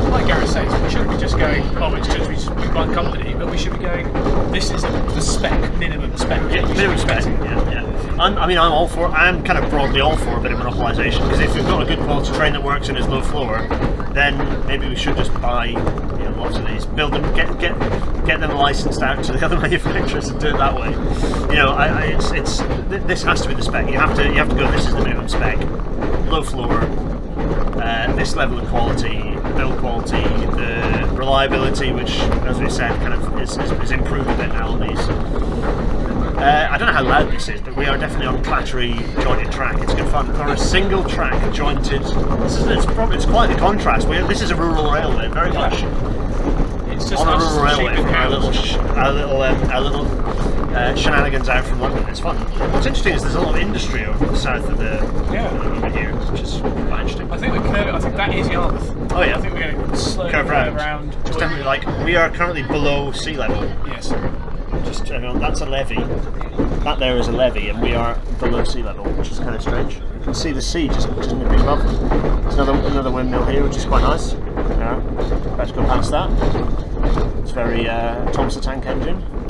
like Gareth says, we shouldn't be just going, oh, it's just we we one company, but we should be going, this is the spec, minimum spec. Yeah, minimum spec. Yeah, yeah. I'm, I mean, I'm all for. I'm kind of broadly all for a bit of monopolisation because if we've got a good quality train that works and is low floor, then maybe we should just buy you know, lots of these, build them, get get get them licensed out to the other manufacturers and do it that way. You know, I, I, it's, it's th- this has to be the spec. You have to you have to go. This is the minimum spec. Low floor, uh, this level of quality, build quality, the reliability, which, as we said, kind of is, is, is improved a bit now on these. Uh, I don't know how loud this is, but we are definitely on clattery jointed track. It's good fun. On a single track jointed. This is it's, probably, it's quite the contrast. we this is a rural railway, very much just on a us rural railway sheep and from our little, sh- little, um, little uh, shenanigans out from London. It's fun. What's interesting is there's a lot of industry over south of the Yeah. over here, which is quite interesting. I think we're curving. I think that is Yarmouth. Oh yeah, I think we're going to slowly curve round. around. It's definitely like we are currently below sea level. Yes. Just you know, that's a levee. That there is a levee, and we are below sea level, which is kind of strange. You can see the sea just just nipping above. There's another another windmill here, which is quite nice. Yeah, to go past that. It's very uh, Thomas the Tank Engine.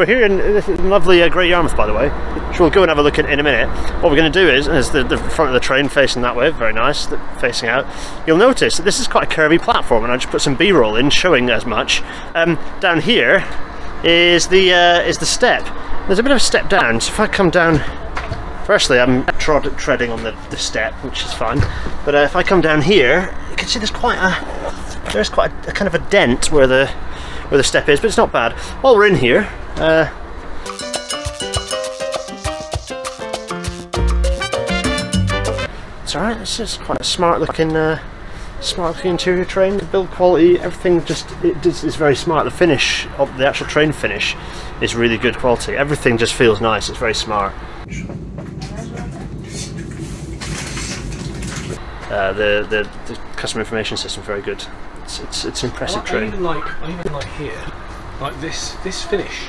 We're here in this lovely uh, Great Yarmouth, by the way, which we'll go and have a look at in a minute. What we're going to do is, is the, the front of the train facing that way, very nice, facing out. You'll notice that this is quite a curvy platform, and I just put some B-roll in showing as much. Um, down here is the uh, is the step. There's a bit of a step down, so if I come down, firstly I'm trod- treading on the, the step, which is fine. But uh, if I come down here, you can see there's quite a there's quite a, a kind of a dent where the where the step is, but it's not bad. While we're in here, uh, it's alright. It's just quite a smart looking, uh, smart looking interior train. The build quality, everything just it just is very smart. The finish of the actual train finish is really good quality. Everything just feels nice. It's very smart. Uh, the, the the customer information system very good. It's it's, it's impressive I, I even like. I even like here, like this. This finish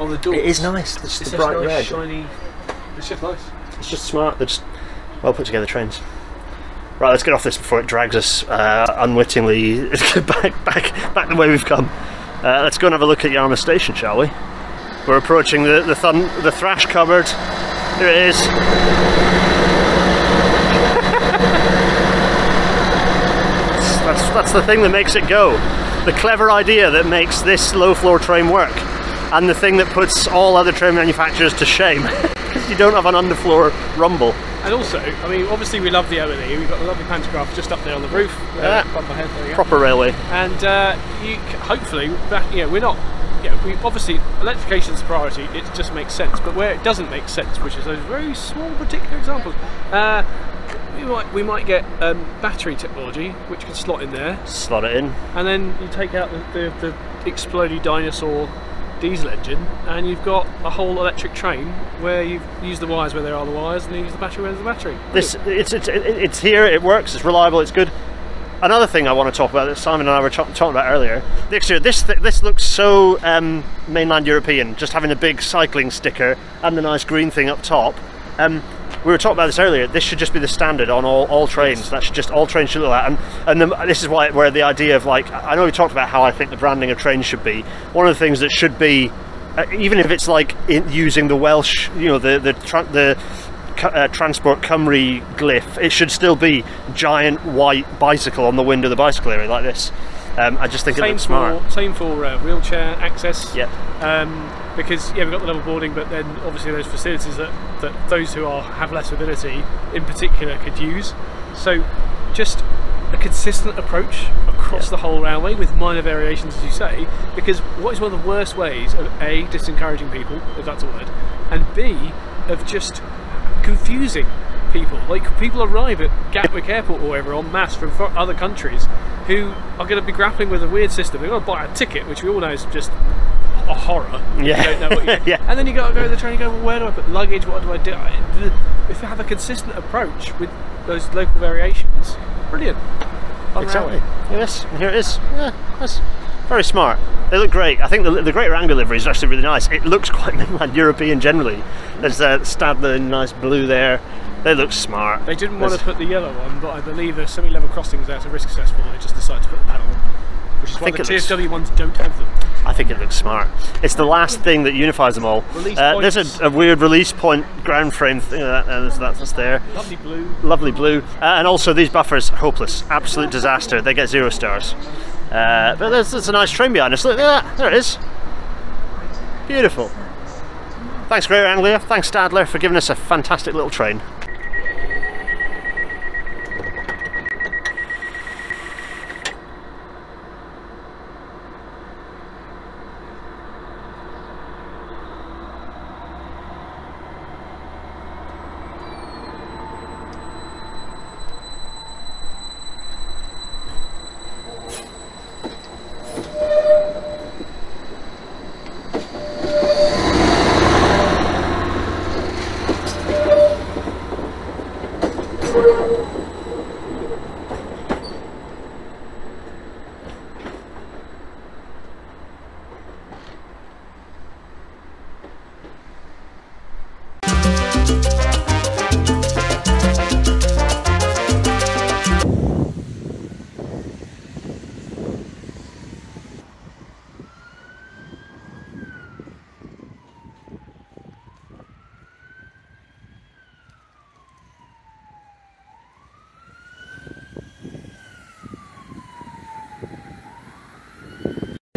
on the door. It is nice. It's It's the bright nice, red. shiny. It's just nice. It's just smart. They're just well put together trains. Right, let's get off this before it drags us uh, unwittingly back, back, back the way we've come. Uh, let's go and have a look at Yarmouth Station, shall we? We're approaching the the, thun- the thrash cupboard. Here it is. that's, that's the thing that makes it go. The clever idea that makes this low floor train work, and the thing that puts all other train manufacturers to shame. you don't have an underfloor rumble. And also, I mean, obviously we love the OLE. We've got a lovely pantograph just up there on the roof. Uh, Yeah. head. Proper railway. and uh, you hopefully that yeah we're not yeah we obviously electrification's priority it just makes sense but where it doesn't make sense which is those very small particular examples uh, we might we might get um, battery technology which can slot in there Slot it in. and then you take out the, the, the exploded dinosaur diesel engine and you've got a whole electric train where you've used the wires where there are the wires and you use the battery where there's the battery This it's it's it's here. It works. It's reliable. It's good. Another thing I want to talk about that Simon and I were talk- talking about earlier. The exterior. This th- this looks so um, mainland European. Just having a big cycling sticker and the nice green thing up top. Um, we were talking about this earlier. This should just be the standard on all, all trains. That should just all trains should look like. And and the, this is why where the idea of like I know we talked about how I think the branding of trains should be. One of the things that should be, uh, even if it's like in, using the Welsh, you know, the the the uh, Transport Cymru glyph, it should still be giant white bicycle on the window of the bicycle area like this. Um, I just think it same looks smart. for same for uh, wheelchair access Yep. um, because yeah we've got the level boarding but then obviously those facilities that, that those who are have less ability, in particular could use so just a consistent approach across Yeah. the whole railway with minor variations as you say because what is one of the worst ways of a disencouraging people if that's a word and b of just confusing people like people arrive at Gatwick Airport or wherever en masse from other countries who are going to be grappling with a weird system they're going to buy a ticket which we all know is just a horror Yeah. you don't know what Yeah. and then you got to go to the train and go well where do I put luggage what do I do if you have a consistent approach with those local variations brilliant. Exactly. Yes, here it is. Yeah, that's Very smart. They look great. I think the, the Greater Anglia livery is actually really nice. It looks quite mainland European generally. There's uh, Stadler in nice blue there. They look smart. They didn't want to put the yellow on, but I believe there's semi-level crossings there to risk assessment. They just decided to put the panel on, which is why think the it looks- TFW ones don't have them. I think it looks smart. It's the last thing that unifies them all. Uh, there's a, a weird release point ground frame thing. That, uh, that's, that's there. Lovely blue. Lovely blue. Uh, and also these buffers, hopeless. Absolute disaster. They get zero stars. Uh, but there's, there's a nice train behind us. Look at that. There it is. Beautiful. Thanks, Greater Anglia. Thanks, Stadler, for giving us a fantastic little train.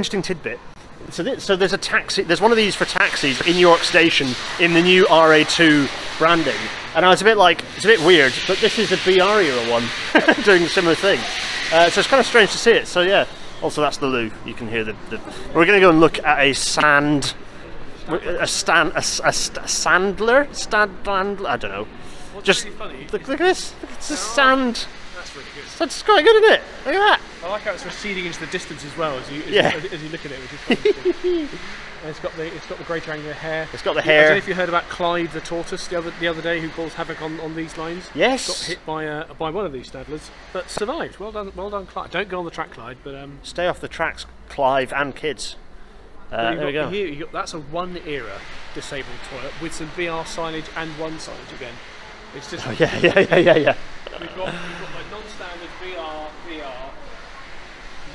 Interesting tidbit. So, thi- so there's a taxi. There's one of these for taxis in York Station in the new RA2 branding, and I was a bit like, it's a bit weird, but this is a BR era one doing a similar thing. Uh, so it's kind of strange to see it. So yeah. Also, that's the loo. You can hear the. the we're going to go and look at a sand, a stand, a, a st- sandler, standlandler. I don't know. Just really funny look, look at this. It's a sand. That's really good. That's quite good, isn't it? Look at that. I like how it's receding into the distance as well as you as, Yeah. you, as, you look at it, which is quite it's got the it's got the great angular hair. It's got the hair. I don't know if you heard about Clyde the tortoise the other the other day who caused havoc on, on these lines. Yes. Got hit by uh, by one of these Stadlers, but survived. Well done, well done, Clyde. Don't go on the track, Clyde. But um, Stay off the tracks, Clive and kids. Uh, there we go. Here, got, that's a one era disabled toilet with some BR signage and one signage again. It's just Oh, yeah, yeah, yeah, yeah, yeah. We've got, we've got like non-standard BR, BR.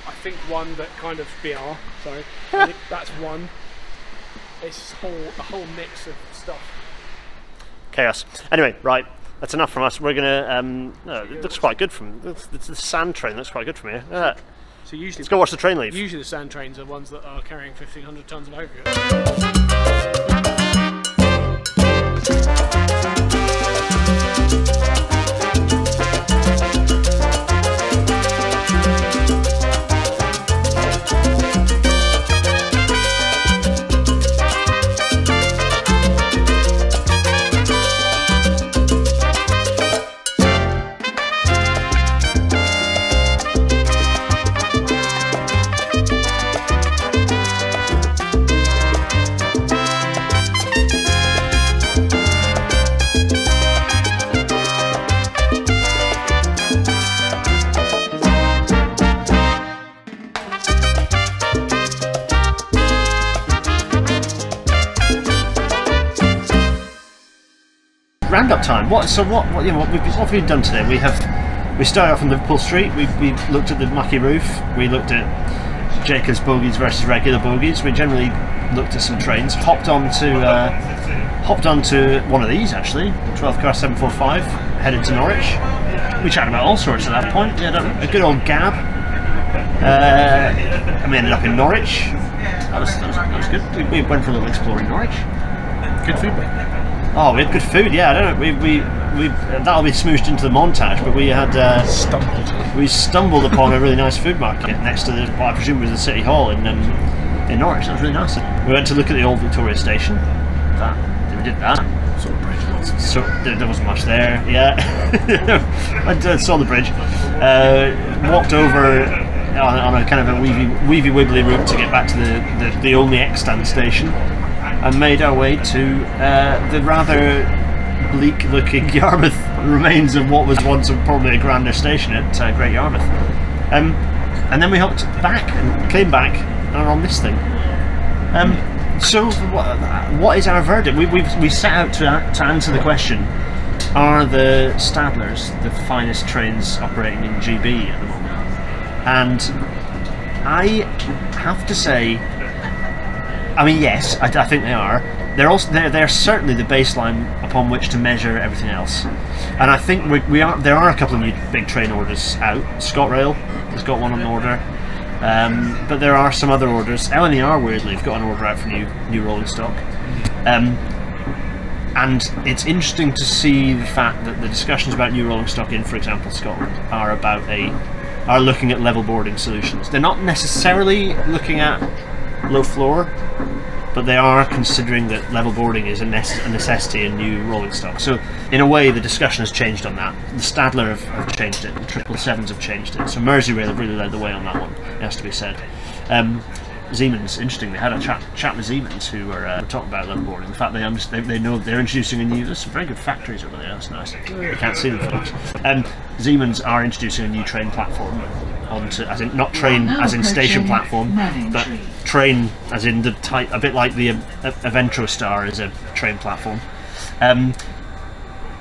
I think one that kind of BR. Sorry, that's one. It's whole a whole mix of stuff. Chaos. Anyway, right. That's enough from us. We're gonna. Um, no, it looks quite good from. It's, it's the sand train looks quite good from here. So usually, Let's go watch the train leave. usually the sand trains are ones that are carrying 1500 tons of aggregate. Roundup time. What? So what? What, you know, what, we've, what have we done today? We have. We started off on Liverpool Street. We, we looked at the mucky roof. We looked at Jacobs bogies versus regular bogies. We generally looked at some trains. Hopped on to. Uh, hopped onto one of these actually, 12 car 745, headed to Norwich. We chatted about all sorts at that point. A, a good old gab. Uh, and we ended up in Norwich. That was, that was, that was good. We, we went for a little exploring Norwich. Good feedback. Oh, we had good food. Yeah, I don't know. We we, we that'll be smooshed into the montage. But we had uh, Stumbled. we stumbled upon a really nice food market next to the what I presume was the city hall in um, in Norwich. That was really nice. We went to look at the old Victoria Station. That we did that. Sort of bridge. So there, there wasn't much there. Yeah, I uh, saw the bridge. Uh, walked over on, on a kind of a weavy, weavy wibbly route to get back to the, the, the only extant station, and made our way to uh, the rather bleak-looking Yarmouth remains of what was once probably a grander station at uh, Great Yarmouth. Um, and then we hopped back and came back and are on this thing. Um, so, what, what is our verdict? We, we've we set out to, to answer the question: Are the Stadlers the finest trains operating in GB at the moment? And I have to say, I mean, yes, I, I think they are. They're also they're, they're certainly the baseline upon which to measure everything else. And I think we, we are there are a couple of new big train orders out. ScotRail has got one on order. Um, but there are some other orders. LNER weirdly have got an order out for new new rolling stock. Um, and it's interesting to see the fact that the discussions about new rolling stock in, for example, Scotland, are about a are looking at level boarding solutions. They're not necessarily looking at low floor, but they are considering that level boarding is a, nece- a necessity in new rolling stock. So, in a way, the discussion has changed on that. The Stadler have, have changed it, the Triple Sevens have changed it. So, Merseyrail have really led the way on that one, it has to be said. Um, Siemens, interesting, they had a chat, chat with Siemens who were, uh, talking about level boarding. The fact they, under- they they know they're introducing a new, there's some very good factories over there, that's nice. You can't see them, folks. Um, Siemens are introducing a new train platform onto, as in, not train as in station platform, but. Train as in the type, a bit like the um, Aventra Star is a train platform. Um,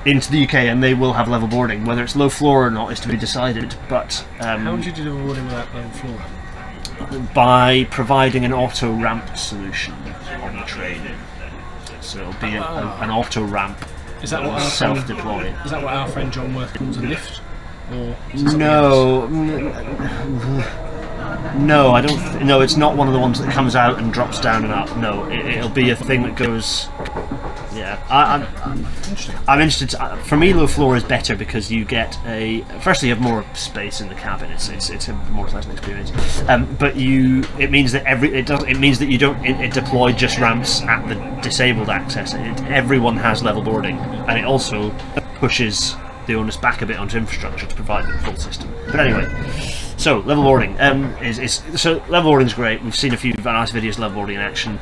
into the UK, and they will have level boarding. Whether it's low floor or not is to be decided. But um, How would you do the boarding without level floor? by providing an auto ramp solution on the train. So it'll be a, Ah. a, an auto ramp Is that what self deploy. is that what our friend Jon Worth calls a lift? Or? No, no, I don't. Th- no, it's not one of the ones that comes out and drops down and up. No, it, it'll be a thing that goes. Yeah, I, I'm, I'm interested. To, uh, for me, low floor is better because you get a. Firstly, you have more space in the cabin. It's it's, it's a more pleasant experience. Um, but you, it means that every it does. It means that you don't it, it deploy just ramps at the disabled access. It, everyone has level boarding, and it also pushes the onus back a bit onto infrastructure to provide the full system. But anyway, so level boarding um, is, is so level boarding is great. We've seen a few nice videos of level boarding in action,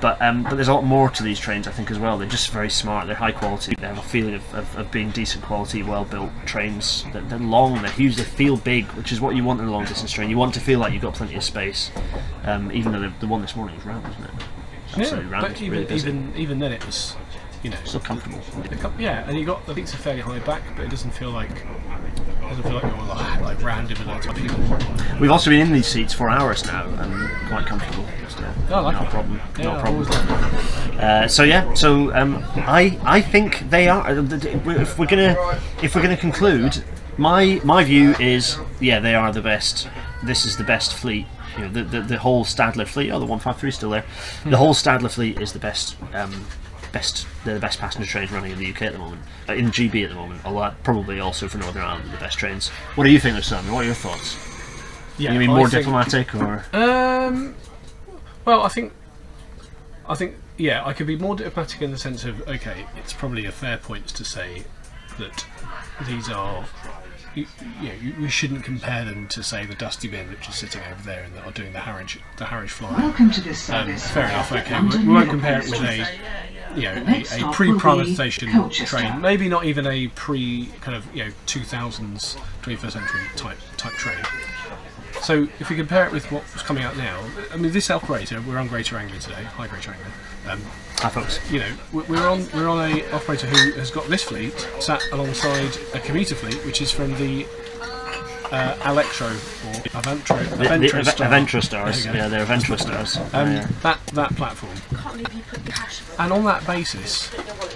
but um, but there's a lot more to these trains I think as well. They're just very smart. They're high quality. They have a feeling of, of, of being decent quality, well built trains. They're, they're long. They're huge. They feel big, which is what you want in a long distance train. You want to feel like you've got plenty of space. Um, even though the, the one this morning was round, wasn't it? Yeah, Absolutely round. but even, really even even then it was, you know, Still comfortable. yeah, and you got the seats are fairly high back, but it doesn't feel like doesn't feel like you're like, like rounded with loads of people. We've also been in these seats for hours now and quite comfortable. Still. I like not a problem. Yeah, not a problem. Uh, so yeah, so um, I I think they are. uh, If we're gonna if we're gonna conclude, my my view is yeah they are the best. This is the best fleet. You know the the, the whole Stadler fleet. Oh, the one five three still there. The whole Stadler fleet is the best. Um, best they're the best passenger trains running in the UK at the moment. Uh, in GB at the moment. Although probably also for Northern Ireland the best trains. What do you think of Simon? What are your thoughts? Yeah, you mean I more think- diplomatic or? Um, well, I think, I think, yeah, I could be more diplomatic in the sense of, okay, it's probably a fair point to say that these are, you, you know, you- we shouldn't compare them to say the Dusty Bin, which is sitting over there and that are doing the Harwich, the Harwich fly. Welcome to this Um, service. fair enough. Okay, we, we won't compare it with a, you know, a, a pre-privatisation train. Maybe not even a pre kind of you know 2000s, 21st century type type train. So if we compare it with what's coming out now, I mean, this operator, we're on Greater Anglia today. Hi, Greater Anglia. Um, Hi folks. you know, we- we're on we're on a operator who has got this fleet sat alongside a commuter fleet, which is from the uh, Electro or Aventra, The, the Aventra Star. Aventra stars. There you go. Yeah, they're Aventra stars. Um, Yeah. that that platform. And on that basis,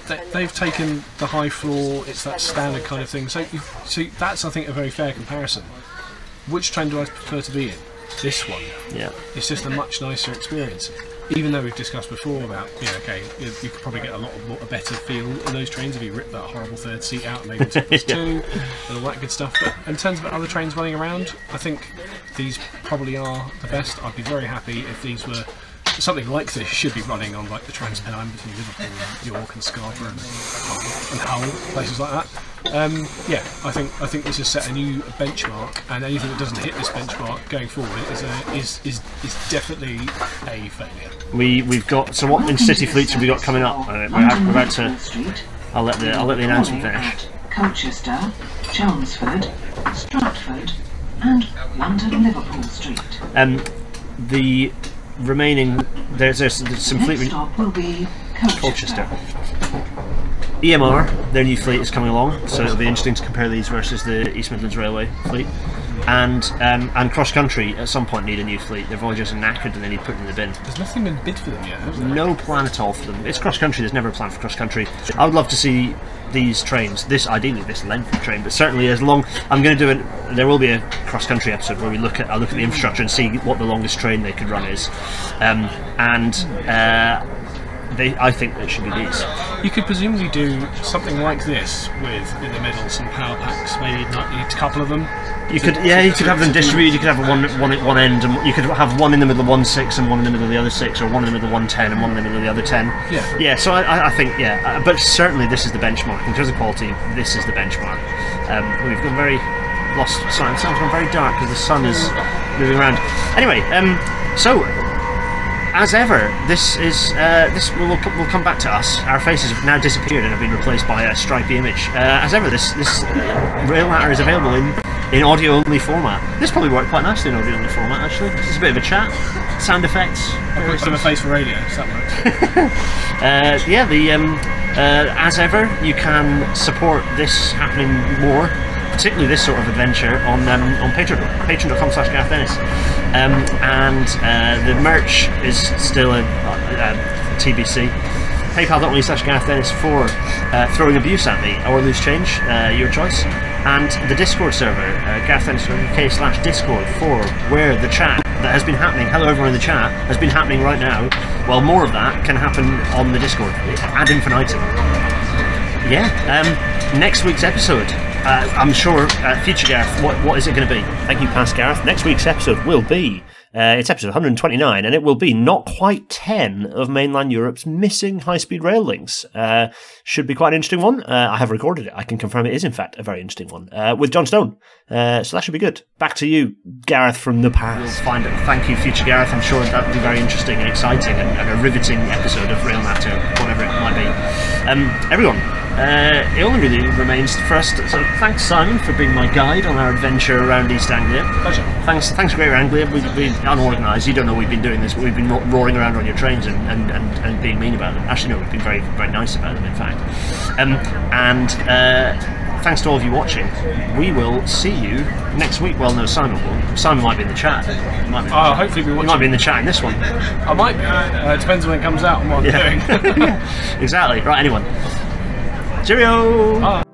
they, they've taken the high floor. It's that standard kind of thing. So, you, so that's I think a very fair comparison. Which train do I prefer to be in? This one. yeah. It's just a much nicer experience. Even though we've discussed before about, you know, okay, you, you could probably get a lot of, a better feel in those trains if you rip that horrible third seat out and made it plus two and all that good stuff. But in terms of other trains running around, I think these probably are the best. I'd be very happy if these were something like this should be running on like the Transpennine between Liverpool and York and Scarborough and, and Hull, places like that. Um, yeah, I think I think this has set a new benchmark, and anything that doesn't hit this benchmark going forward is a, is, is is definitely a failure. We we've got so what in city fleets have we got coming up? Uh, we're, out, we're about to. I'll let the I'll let the announcement finish. Colchester, Chelmsford, Stratford, and London Liverpool Street. Um, the remaining there's, there's some fleet. Next stop will be Colchester. Colchester. EMR, their new fleet is coming along, so it'll be interesting to compare these versus the East Midlands Railway fleet. And um, and cross country at some point need a new fleet. Their Voyagers are knackered and they need put in the bin. There's nothing been bid for them yet? No plan at all for them. It's cross country. There's never a plan for cross country. I would love to see these trains. This ideally this length of train, but certainly as long. I'm going to do it. There will be a cross country episode where we look at. I look at the infrastructure and see what the longest train they could run is, um, and. Uh, they, I think it should be these. You could presumably do something like this with, in the middle, some power packs, maybe not a couple of them. You could, yeah, you could have them distributed. You could have one, one at one end, and you could have one in the middle of one six and one in the middle of the other six, or one in the middle of one ten and one in the middle of the other ten. Yeah. yeah. So I, I- think, yeah, uh, but certainly this is the benchmark in terms of quality. This is the benchmark. Um, we've gone very lost. The sun's gone very dark because the sun is moving around. Anyway, um, so as ever, this is uh, this will will come back to us. Our faces have now disappeared and have been replaced by a stripy image. Uh, as ever, this this uh, RailNatter is available in in audio only format. This probably worked quite nicely in audio only format. Actually, this is a bit of a chat, sound effects. I've got some face for radio, so that works. Uh, yeah, the um, uh, as ever, you can support this happening more, particularly this sort of adventure on um, on Patreon, patreon.com slash Gareth Dennis. Um, and uh, the merch is still a, a, TBC. PayPal.me slash Gareth Dennis for uh, throwing abuse at me or loose change, uh, your choice. And the Discord server, uh, GarethDennis.uk slash Discord for where the chat that has been happening, hello everyone in the chat, has been happening right now. Well, more of that can happen on the Discord ad infinitum. Yeah. Um, next week's episode, uh, I'm sure, uh, future Gareth, what, what is it going to be? Thank you, past Gareth. Next week's episode will be. Uh, it's episode 129, and it will be not quite 10 of mainland Europe's missing high speed rail links. Uh, should be quite an interesting one. Uh, I have recorded it. I can confirm it is, in fact, a very interesting one uh, with John Stone. Uh, so that should be good. Back to you, Gareth from the past. We'll Find it. Thank you, future Gareth. I'm sure that will be very interesting and exciting and, and a riveting episode of RailNatter, whatever it might be. Um, everyone, uh, it only really remains for us. To, so thanks, Simon, for being my guide on our adventure around East Anglia. Pleasure. Thanks, thanks, Greater Anglia. We've been unorganised. You don't know we've been doing this, but we've been roaring around on your trains and, and, and, and being mean about them. Actually, no, we've been very very nice about them. In fact, um, and uh, thanks to all of you watching. We will see you next week. Well, no, Simon will. Simon might be in the chat. He might be, Oh, hopefully we he watch might be in the chat in this one. I might. Uh, it depends when it comes out and what I'm doing. exactly. Right. Anyone. Cheerio. Bye.